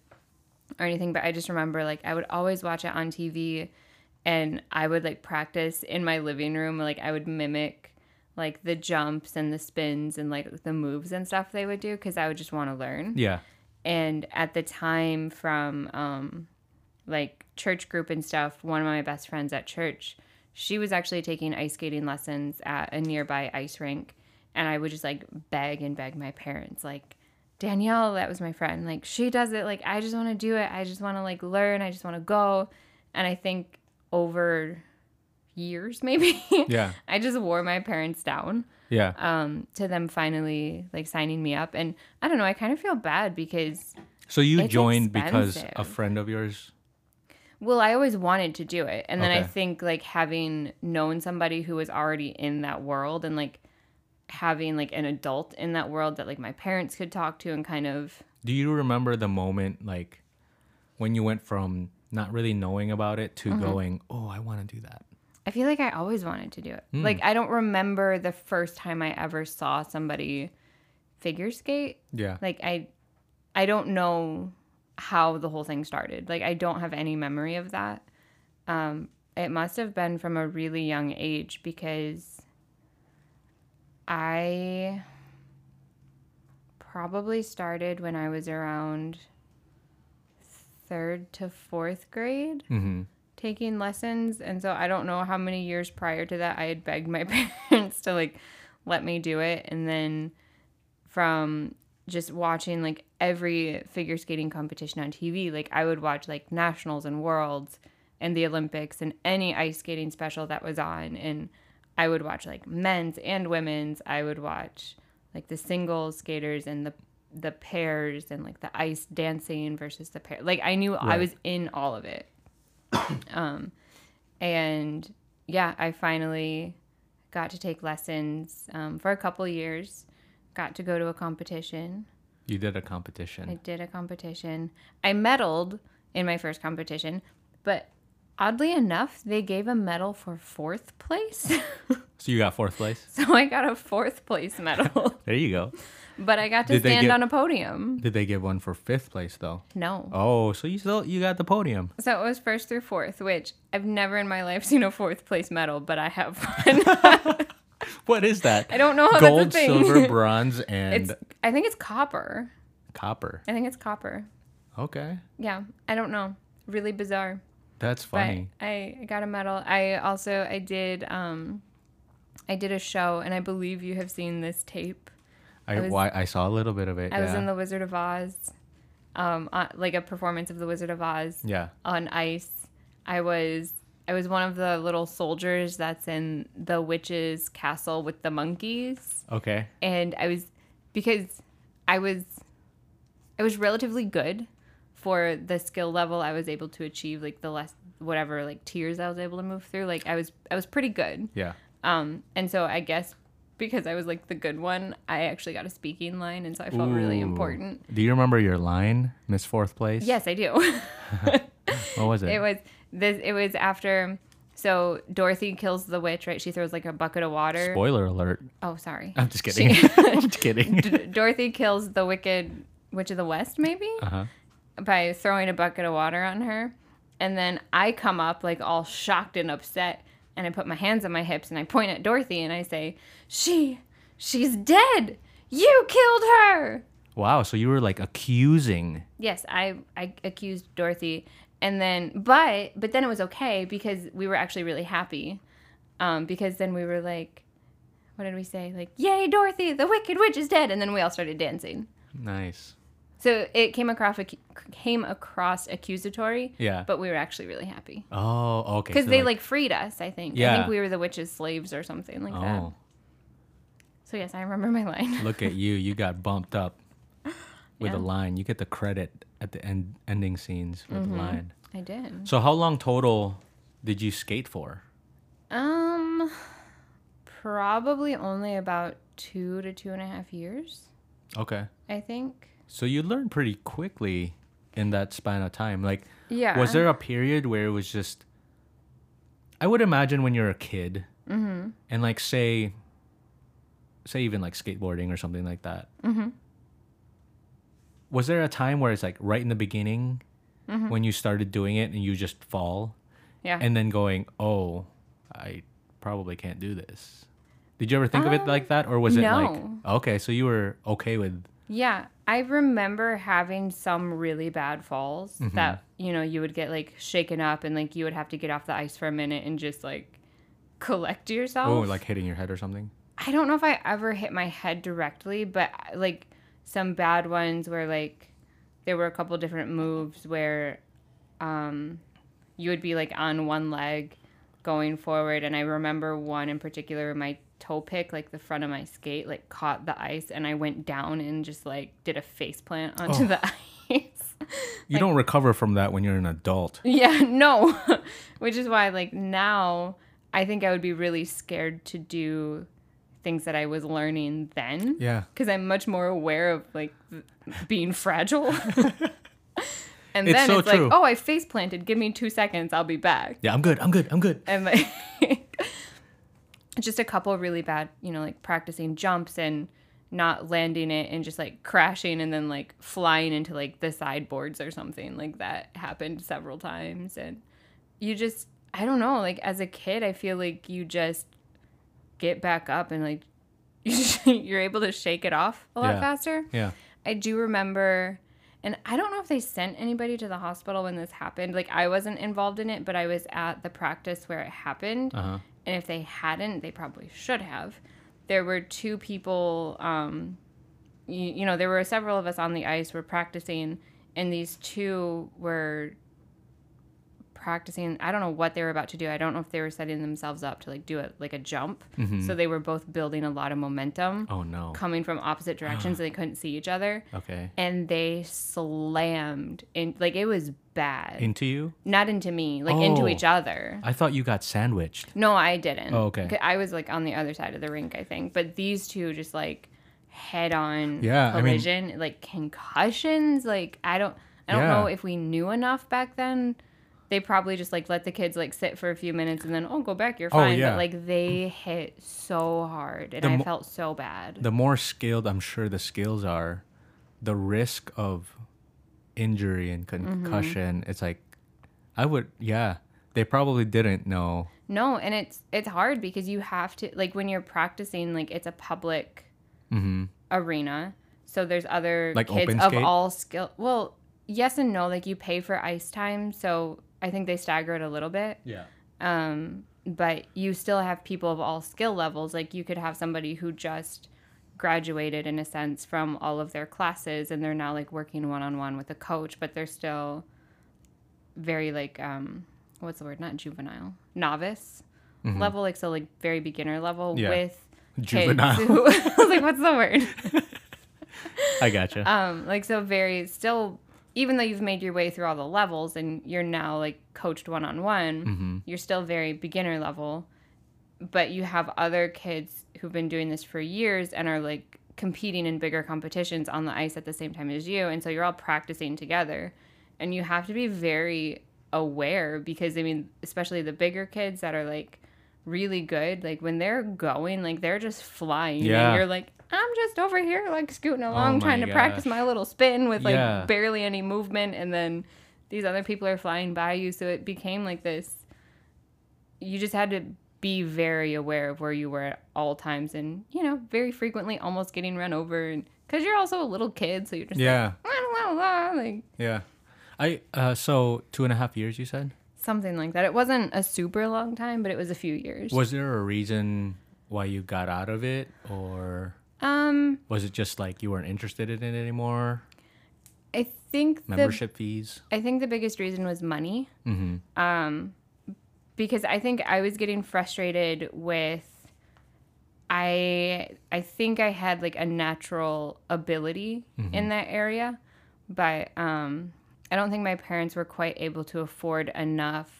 or anything, but I just remember like I would always watch it on TV and I would like practice in my living room, like I would mimic like the jumps and the spins and like the moves and stuff they would do cuz I would just want to learn. Yeah. And at the time from um like church group and stuff, one of my best friends at church, she was actually taking ice skating lessons at a nearby ice rink. And I would just like beg and beg my parents, like, Danielle, that was my friend. Like, she does it. Like, I just want to do it. I just want to like learn. I just want to go. And I think over years, maybe, Yeah. I just wore my parents down Yeah. um, to them finally like signing me up. And I don't know, I kind of feel bad because So you joined because a friend of yours. Well, I always wanted to do it. And then I think like having known somebody who was already in that world and like having like an adult in that world that like my parents could talk to and kind of Do you remember the moment like when you went from not really knowing about it to Mm-hmm. going, "Oh, I want to do that." I feel like I always wanted to do it. Hmm. Like I don't remember the first time I ever saw somebody figure skate. Yeah. Like I I don't know how the whole thing started. Like I don't have any memory of that. Um it must have been from a really young age because I probably started when I was around 3rd to 4th grade Mhm. taking lessons. And so I don't know how many years prior to that I had begged my parents to like let me do it. And then from just watching like every figure skating competition on TV like I would watch like nationals and worlds and the Olympics and any ice skating special that was on. And I would watch like men's and women's I would watch like the single skaters and the the pairs and like the ice dancing versus the pair like I knew I was in all of it um, and yeah, I finally got to take lessons um, for a couple years. Got to go to a competition. You did a competition. I did a competition. I medaled in my first competition, but oddly enough, they gave a medal for fourth place. so you got fourth place. so I got a fourth place medal, There you go. but I got to Did stand get- on a podium. Did they give one for fifth place though? No. Oh, so you still you got the podium. So it was first through fourth, which I've never in my life seen a fourth place medal, but I have one. What is that? I don't know how Gold, that's a thing. silver, bronze, and It's I think it's copper. copper. I think it's copper. Okay, Yeah, I don't know. Really bizarre. That's funny. But I, I got a medal. I also I did um I did a show and I believe you have seen this tape. I, was- why I saw a little bit of it. I was in The Wizard of Oz. Um uh, like a performance of The Wizard of Oz yeah. on ice. I was I was one of the little soldiers that's in the witch's castle with the monkeys. Okay. and I was because I was I was relatively good for the skill level I was able to achieve like the less whatever like tiers I was able to move through like I was I was pretty good Yeah. um and so I guess because I was like the good one I actually got a speaking line and so I felt really important Do you remember your line, Miss Fourth Place? yes I do What was it? it was this it was after so Dorothy kills the witch right she throws like a bucket of water Spoiler alert. oh sorry I'm just kidding. She- I'm just kidding. D- Dorothy kills the wicked witch of the west maybe Uh huh. By throwing a bucket of water on her. And then I come up like all shocked and upset and I put my hands on my hips and I point at Dorothy and I say, "She she's dead. You killed her." Wow. So you were like accusing. Yes, I I accused Dorothy and then but but then it was okay because we were actually really happy. Um because then we were like what did we say? Like, "Yay, Dorothy, the wicked witch is dead." And then we all started dancing. Nice. So it came across came across accusatory, Yeah. but we were actually really happy Oh, okay. because so, they like, freed us. I think. Yeah. I think we were the witches' slaves or something like that. Oh, So yes, I remember my line. look at you. You got bumped up with Yeah. a line. You get the credit at the end ending scenes with Mm-hmm. the line. I did. So how long total did you skate for? Um, probably only about two to two and a half years. Okay. I think. So you learned pretty quickly in that span of time. Like, Yeah. was there a period where it was just, I would imagine when you're a kid mm-hmm. and like say, say even like skateboarding or something like that. Mm-hmm. Was there a time where it's like right in the beginning mm-hmm. when you started doing it and you just fall Yeah. and then going, oh, I probably can't do this. Did you ever think of it um, like that, or was it like okay? So you were okay with Yeah, I remember having some really bad falls Mm-hmm. that you know you would get like shaken up and like you would have to get off the ice for a minute and just like collect yourself. oh, like hitting your head or something. I don't know if I ever hit my head directly, but like some bad ones where like there were a couple different moves where um you would be like on one leg going forward and I remember one in particular my toe pick like the front of my skate like caught the ice and I went down and just like did a face plant onto Oh. the ice. You don't recover from that when you're an adult. Yeah, no. Which is why, like, now I think I would be really scared to do things that I was learning then. Yeah. Because I'm much more aware of, like, being fragile. and It's then so it's true. like, oh, I face planted. Give me two seconds. I'll be back. Yeah, I'm good. I'm good. I'm good. And, like, just a couple really bad, you know, like practicing jumps and not landing it and just like crashing and then like flying into like the sideboards or something like that happened several times and you just I don't know like as a kid I feel like you just get back up and like you're able to shake it off a lot Yeah. faster. Yeah. I do remember, and I don't know if they sent anybody to the hospital when this happened. Like, I wasn't involved in it, but I was at the practice where it happened. Uh huh. And if they hadn't, they probably should have. There were two people, um, you, you know, there were several of us on the ice, were practicing, and these two were practicing i don't know what they were about to do i don't know if they were setting themselves up to like do it like a jump mm-hmm. so they were both building a lot of momentum Oh no. coming from opposite directions and they couldn't see each other Okay. and they slammed in like it was bad Into you? not into me like into Oh. each other I thought you got sandwiched. no i didn't Oh, okay. i was like on the other side of the rink i think but these two just like head on Yeah, I mean- collision like concussions like i don't i don't Yeah. know if we knew enough back then they probably just like let the kids like sit for a few minutes and then oh go back you're Oh, fine yeah. but like they hit so hard and The i mo- felt so bad The more skilled I'm sure the skills are, the risk of injury and Mm-hmm. concussion, it's like, I would, yeah. They probably didn't know. No, and it's it's hard because you have to like when you're practicing like it's a public arena. So there's other Mm-hmm. Like kids of all skill. Well, yes and no. Like you pay for ice time, so I think they stagger it a little bit. Yeah. Um, but you still have people of all skill levels. Like you could have somebody who just graduated in a sense from all of their classes and they're now like working one on one with a coach, but they're still very like um what's the word? Not juvenile. Novice level, like so like very beginner level Mm-hmm. Yeah. with Juvenile. who I was like, what's the word? I gotcha. Um, like so very still even though you've made your way through all the levels and you're now like coached one on one, you're still very beginner level. But you have other kids who've been doing this for years and are like competing in bigger competitions on the ice at the same time as you. And so you're all practicing together. And you have to be very aware because I mean, especially the bigger kids that are like really good, like when they're going, like they're just flying. Yeah. And you're like, I'm just over here like scooting along my trying to practice my little spin with like Yeah. barely any movement and then these other people are flying by you so it became like this you just had to be very aware of where you were at all times and you know very frequently almost getting run over and because you're also a little kid so you're just yeah. like, "Wah, wah, wah," like Yeah. I, uh, so two and a half years, you said? something like that it wasn't a super long time but it was a few years Was there a reason why you got out of it, or um was it just like you weren't interested in it anymore? i think the Membership fees? I think the biggest reason was money. Mm-hmm. Um, because I think I was getting frustrated with. I I think I had like a natural ability in that area, but um, I don't think my parents were quite able to afford enough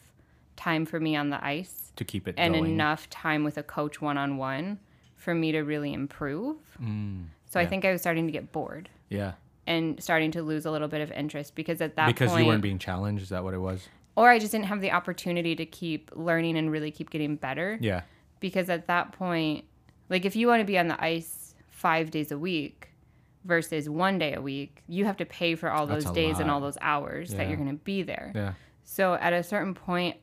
time for me on the ice To keep it and going. enough time with a coach one on one for me to really improve. Mm, So I think I was starting to get bored yeah. and starting to lose a little bit of interest because at that point Because point you weren't being challenged, is that what it was? or I just didn't have the opportunity to keep learning and really keep getting better. Yeah. Because at that point, like if you want to be on the ice five days a week versus one day a week, you have to pay for all That's those days and all those hours that you're going to be there. Yeah. So at a certain point,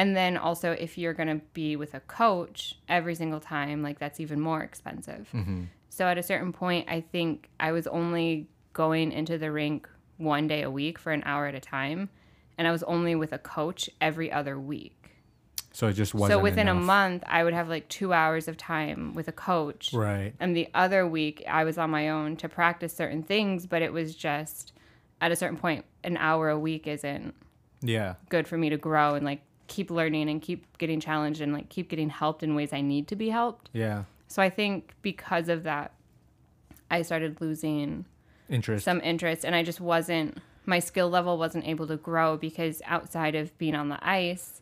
and then also if you're going to be with a coach every single time, like that's even more expensive. Mm-hmm. So at a certain point, I think I was only going into the rink one day a week for an hour at a time. And I was only with a coach every other week. So it just wasn't. so within a month, I would have like two hours of time with a coach. Right. And the other week, I was on my own to practice certain things, but it was just at a certain point, an hour a week isn't Yeah. good for me to grow and like keep learning and keep getting challenged and like keep getting helped in ways I need to be helped. Yeah. So I think because of that, I started losing Interest. some interest and I just wasn't, my skill level wasn't able to grow because outside of being on the ice,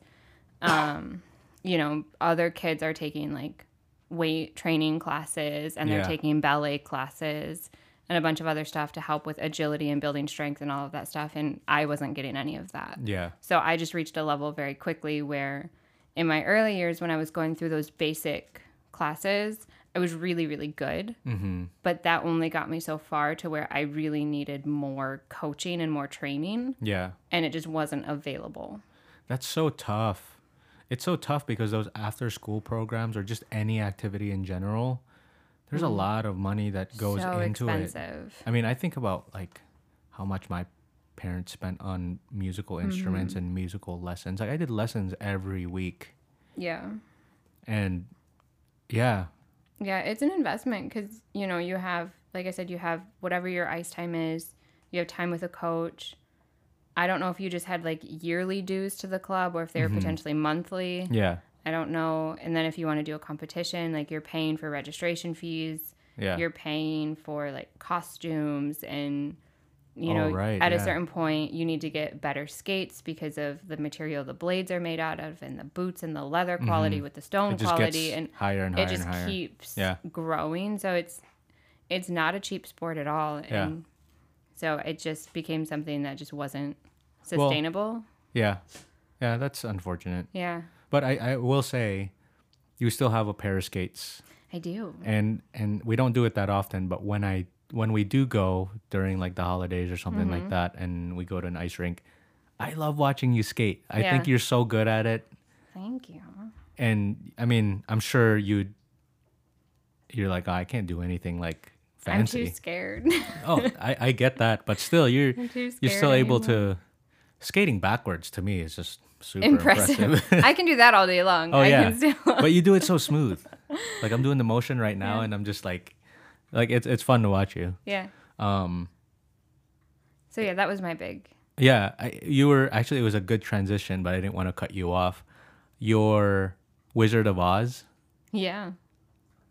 um, you know, other kids are taking like weight training classes and they're Yeah. taking ballet classes and a bunch of other stuff to help with agility and building strength and all of that stuff. And I wasn't getting any of that. yeah. So I just reached a level very quickly where in my early years when I was going through those basic classes, I was really, really good. Mm-hmm. But that only got me so far to where I really needed more coaching and more training, Yeah. and it just wasn't available. That's so tough. It's so tough because those after school programs or just any activity in general, there's a lot of money that goes Mm-hmm. so into it. expensive. I mean, I think about like how much my parents spent on musical instruments Mm-hmm. and musical lessons. Like I did lessons every week, Yeah. and yeah, Yeah, it's an investment because, you know, you have, like I said, you have whatever your ice time is, you have time with a coach. I don't know if you just had like yearly dues to the club or if they were potentially monthly. yeah, I don't know. And then if you want to do a competition, like you're paying for registration fees, yeah, you're paying for like costumes and you Oh, know right, at a certain point you need to get better skates because of the material the blades are made out of and the boots and the leather quality with the stone Mm-hmm. quality and higher and higher it just and higher. keeps Yeah. growing so it's it's not a cheap sport at all Yeah. and so it just became something that just wasn't Well- sustainable yeah, yeah. That's unfortunate, yeah but I, I will say, you still have a pair of skates. i do and and we don't do it that often but when i when we do go during like the holidays or something Mm-hmm. like that and we go to an ice rink i love watching you skate i Yeah. think you're so good at it thank you and i mean i'm sure you you're like oh, i can't do anything like i'm too scared oh I, I get that but still you're you're still able anymore. to skating backwards to me is just super impressive, impressive, i can do that all day long Oh I yeah, still but you do it so smooth. Like I'm doing the motion right now, and I'm just like, like it's it's fun to watch you. yeah Um, so yeah that was my big yeah, I, you were actually it was a good transition, but I didn't want to cut you off. Your Wizard of Oz. yeah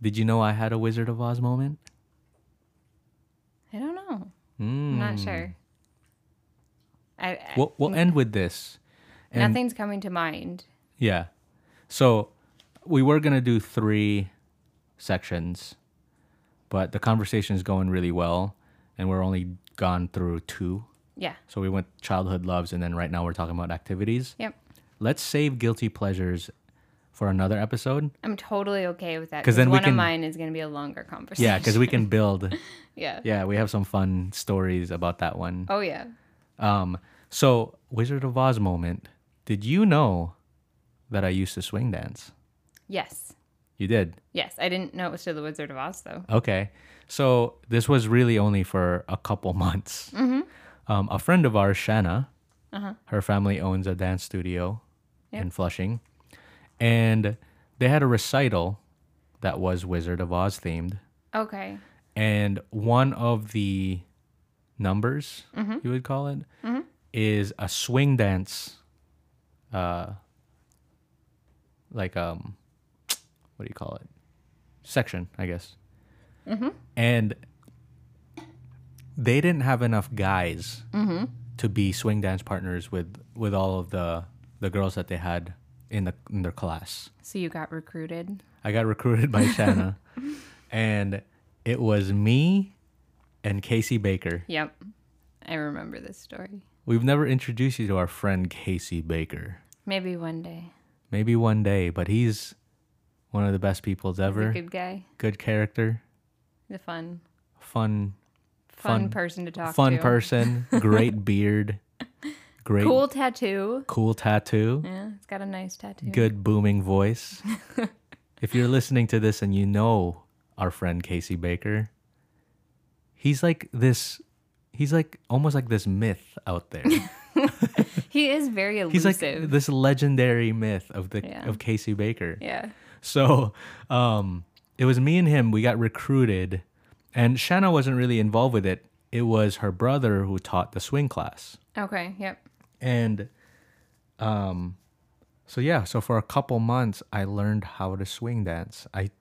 Did you know I had a Wizard of Oz moment? I don't know. Mm. I'm not sure. I, I We'll we'll end with this. And nothing's coming to mind. yeah, so we were gonna do three sections, but the conversation is going really well, and we're only gone through two. Yeah. So we went childhood loves, and then right now we're talking about activities. Yep. Let's save guilty pleasures for another episode. I'm totally okay with that. because then one can- of mine is going to be a longer conversation. Yeah, because we can build. yeah. Yeah, we have some fun stories about that one. Oh yeah. Um, so Wizard of Oz moment. Did you know that I used to swing dance? Yes. You did. Yes. I didn't know it was to the Wizard of Oz though. Okay. So this was really only for a couple months. Mm-hmm. Um, a friend of ours, Shanna, Uh-huh. her family owns a dance studio Yep. in Flushing, and they had a recital that was Wizard of Oz themed. Okay. And one of the numbers, Mm-hmm. you would call it, is a swing dance. Uh, like um, what do you call it? Section, I guess. Mm-hmm. And they didn't have enough guys Mm-hmm. to be swing dance partners with with all of the the girls that they had in the in their class. So you got recruited. I got recruited by Shanna, and it was me and Casey Baker. Yep. I remember this story. We've never introduced you to our friend Casey Baker. Maybe one day. Maybe one day, but he's one of the best people He's a ever. good guy. Good character, He's a fun, fun, fun, Fun- person to talk fun to. Fun person, great beard, great Cool tattoo. cool tattoo, Yeah, it's got a nice tattoo. good booming voice. if you're listening to this and you know our friend Casey Baker, he's like this. He's like almost like this myth out there. He is very elusive. He's like this legendary myth of the Yeah. of Casey Baker. yeah. So um, it was me and him. We got recruited, and Shanna wasn't really involved with it. It was her brother who taught the swing class, Okay. Yep. and um, so yeah. So for a couple months, I learned how to swing dance. I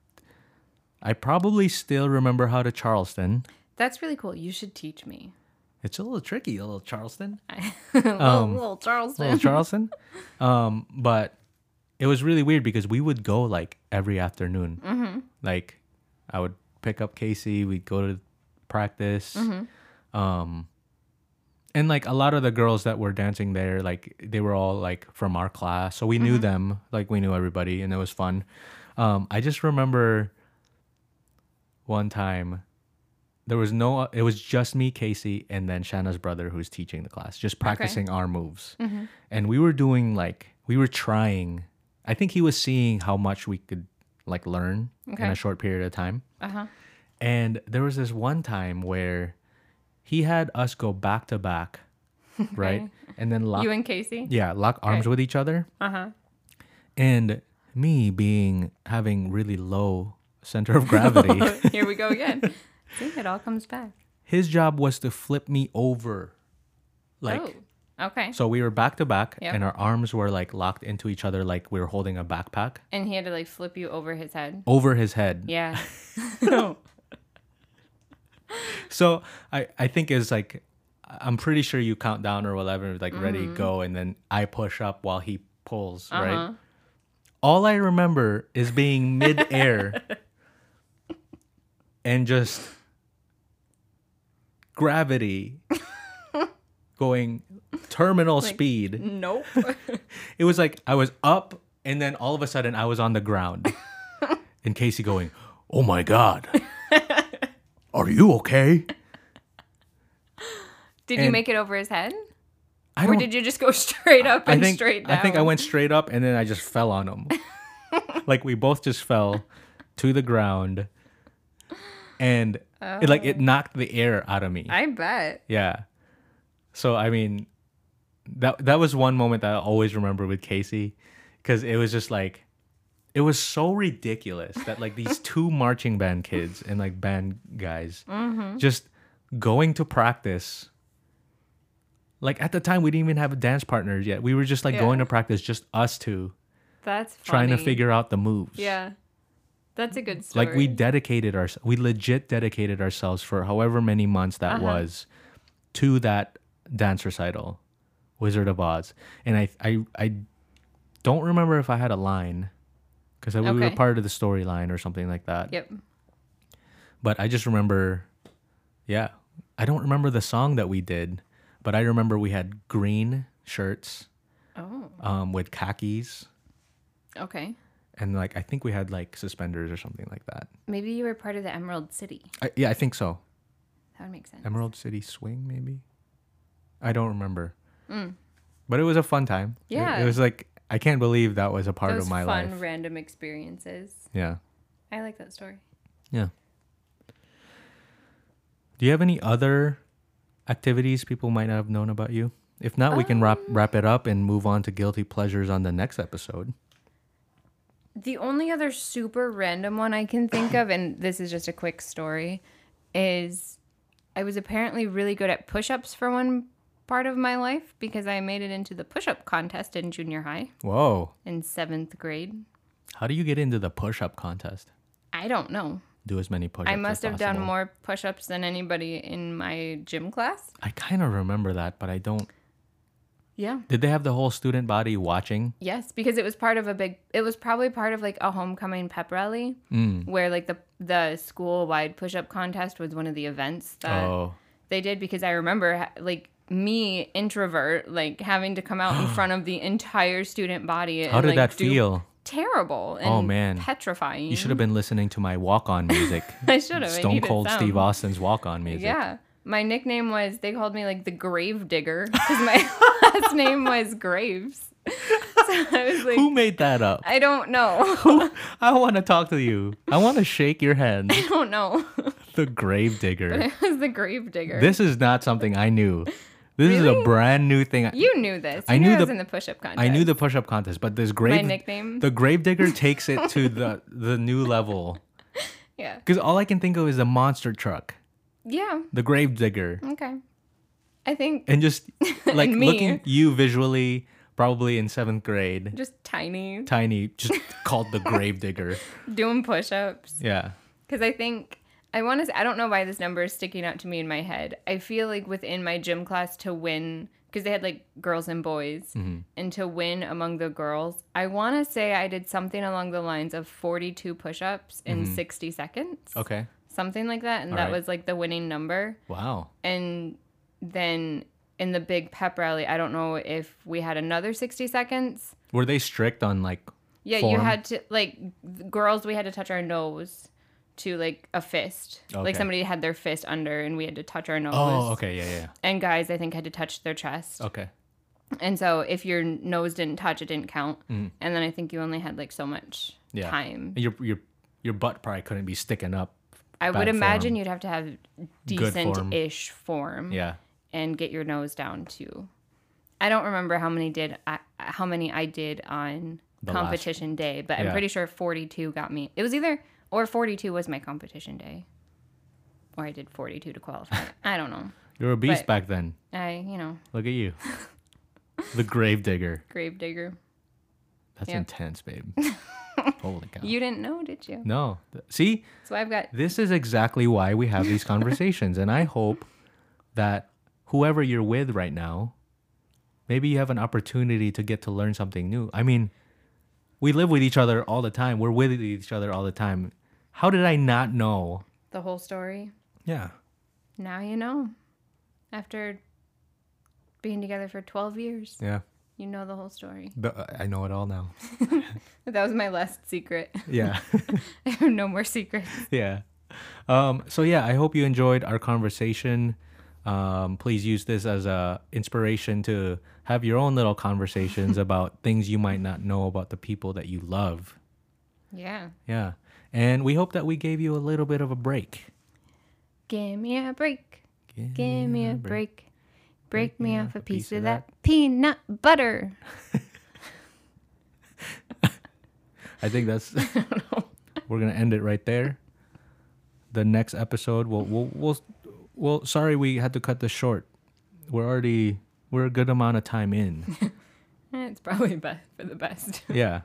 I probably still remember how to Charleston. That's really cool. You should teach me. It's a little tricky, a little Charleston. little, Um, little Charleston. little Charleston. Um, but it was really weird because we would go like every afternoon. Mm-hmm. Like I would pick up Casey, we'd go to practice. Mm-hmm. Um, and like a lot of the girls that were dancing there, like they were all like from our class, so we Mm-hmm. knew them. Like we knew everybody, and it was fun. Um, I just remember one time there was no it was just me casey and then shanna's brother who's teaching the class just practicing our moves Mm-hmm. and we were doing like we were trying i think he was seeing how much we could like learn in Okay. a short period of time Uh huh. and there was this one time where he had us go back to back right and then lock You and Casey. yeah lock arms with each other Uh huh. and me being having really low center of gravity Here we go again. See, it all comes back. his job was to flip me over like oh. Okay. so we were back to back Yep. and our arms were like locked into each other like we were holding a backpack And he had to like flip you over his head. over his head Yeah. so i i think it's like i'm pretty sure you count down or whatever like ready Mm-hmm. go and then i push up while he pulls Uh-huh. right all i remember is being mid-air and just gravity going terminal speed Nope. It was like I was up and then all of a sudden I was on the ground. and Casey going, "Oh my god. Are you okay?" Did you make it over his head? Or did you just go straight up and think straight down? I think I went straight up and then I just fell on him. like we both just fell to the ground. And it like oh. it knocked the air out of me. Oh. I bet. Yeah. So I mean, that that was one moment that I always remember with Casey, because it was just like, it was so ridiculous that like these two marching band kids and like band guys mm-hmm. just going to practice. Like at the time, we didn't even have dance partners yet. We were just like Yeah. going to practice, just us two, That's funny. trying to figure out the moves. Yeah. That's a good story. Like we dedicated our we legit dedicated ourselves for however many months that Uh-huh. was to that dance recital, Wizard of Oz. And I I I don't remember if I had a line because we were Okay. part of the storyline or something like that. Yep. But I just remember, yeah, I don't remember the song that we did, but I remember we had green shirts Oh. um, with khakis. Okay. And like I think we had like suspenders or something like that. Maybe you were part of the Emerald City. I, yeah, I think so. That would make sense. Emerald City Swing, maybe. I don't remember. But it was a fun time. Mm. Yeah. It, was like I can't believe that was a part Those of my fun, life. Fun random experiences. Yeah. I like that story. Yeah. Do you have any other activities people might not have known about you? If not, we can wrap wrap it up and move on to guilty pleasures on the next episode. The only other super random one I can think of, and this is just a quick story, is I was apparently really good at push ups for one part of my life because I made it into the push up contest in junior high Whoa. in seventh grade. How do you get into the push up contest? I don't know. Do as many push ups I must have done more push ups than anybody in my gym class. I kind of remember that, but I don't. Yeah. Did they have the whole student body watching? Yes, because it was part of a big. It was probably part of like a homecoming pep rally, mm. where like the the school wide push up contest was one of the events that oh. they did. Because I remember like me introvert like having to come out in front of the entire student body. How and, did like, that feel? Terrible. Oh, and Oh, man. petrifying. You should have been listening to my walk on music. I should have. Stone Cold. Steve Austin's walk on music. Yeah. My nickname was, they called me like the Grave Digger because my last name was Graves. So I was like, Who made that up? I don't know. I want to talk to you. I want to shake your hand. I don't know. The grave digger. it was the Grave Digger. This is not something I knew. This is a brand new thing. you knew this. You I knew knew I was the- in the push up contest. I knew the push-up contest, but this grave nickname? the grave digger takes it to the the new level. Yeah. Because all I can think of is a monster truck, Yeah. the grave digger, Okay. I think and just like And looking you visually, probably in seventh grade, just tiny, tiny, just called the grave digger. doing push ups. Yeah. Because I think I want to. I don't know why this number is sticking out to me in my head. I feel like within my gym class to win, because they had like girls and boys, Mm-hmm. and to win among the girls, I want to say I did something along the lines of 42 push-ups in 60 seconds, Mm-hmm. Okay. Something like that, and All that right. was like the winning number. Wow. And then in the big pep rally, I don't know if we had another 60 seconds. Were they strict on like? Yeah, you had to like girls. We had to touch our nose to like a fist. Okay. Like somebody had their fist under, and we had to touch our nose. Oh, okay, yeah, yeah. And guys, I think had to touch their chest. Okay. And so if your nose didn't touch, it didn't count. And then I think you only had like so much Mm. Yeah. time. And your your your butt probably couldn't be sticking up. I would imagine form. you'd have to have form. decent-ish form. Yeah. and get your nose down too. I don't remember how many did I, how many I did on The last- competition day, but I'm pretty sure 42 got me. It was either or 42 was my competition day, or I did 42 to qualify. I don't know. You were a beast But- back then. I you know Look at you. the grave digger. grave digger. That's Yeah. intense, babe. Holy cow. You didn't know, did you? no. See, So I've got this is exactly why we have these conversations. and I hope that whoever you're with right now, maybe you have an opportunity to get to learn something new. I mean, we live with each other all the time. We're with each other all the time. How did I not know? the whole story. Yeah. Now you know. After being together for 12 years, Yeah. You know the whole story. But I know it all now. That was my last secret. Yeah. I have no more secrets. yeah. Um, so yeah, I hope you enjoyed our conversation. Um, please use this as a inspiration to have your own little conversations about things you might not know about the people that you love. Yeah. Yeah. And we hope that we gave you a little bit of a break. Give me a break. Give me a break. Break me off a piece of that peanut butter. I think that's we're gonna end it right there. The next episode, we'll we'll we'll, well sorry we had to cut this short. We're already we're a good amount of time in. It's probably best for the best. yeah.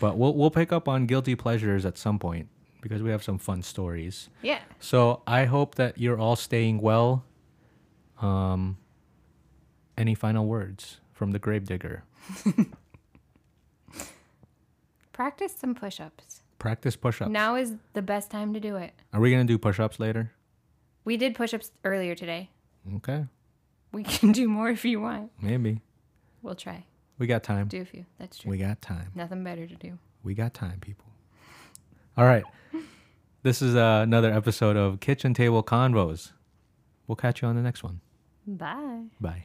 But we'll we'll pick up on guilty pleasures at some point because we have some fun stories. Yeah. So I hope that you're all staying well. Um any final words from the gravedigger? Practice some push ups. Practice push-ups. Now is the best time to do it. Are we gonna do push-ups later? We did push ups earlier today. Okay, We can do more if you want. maybe. We'll try. We got time. Do a few. That's true. We got time. Nothing better to do. We got time, people. All right. This is uh, another episode of Kitchen Table Convos. We'll catch you on the next one. Bye. Bye.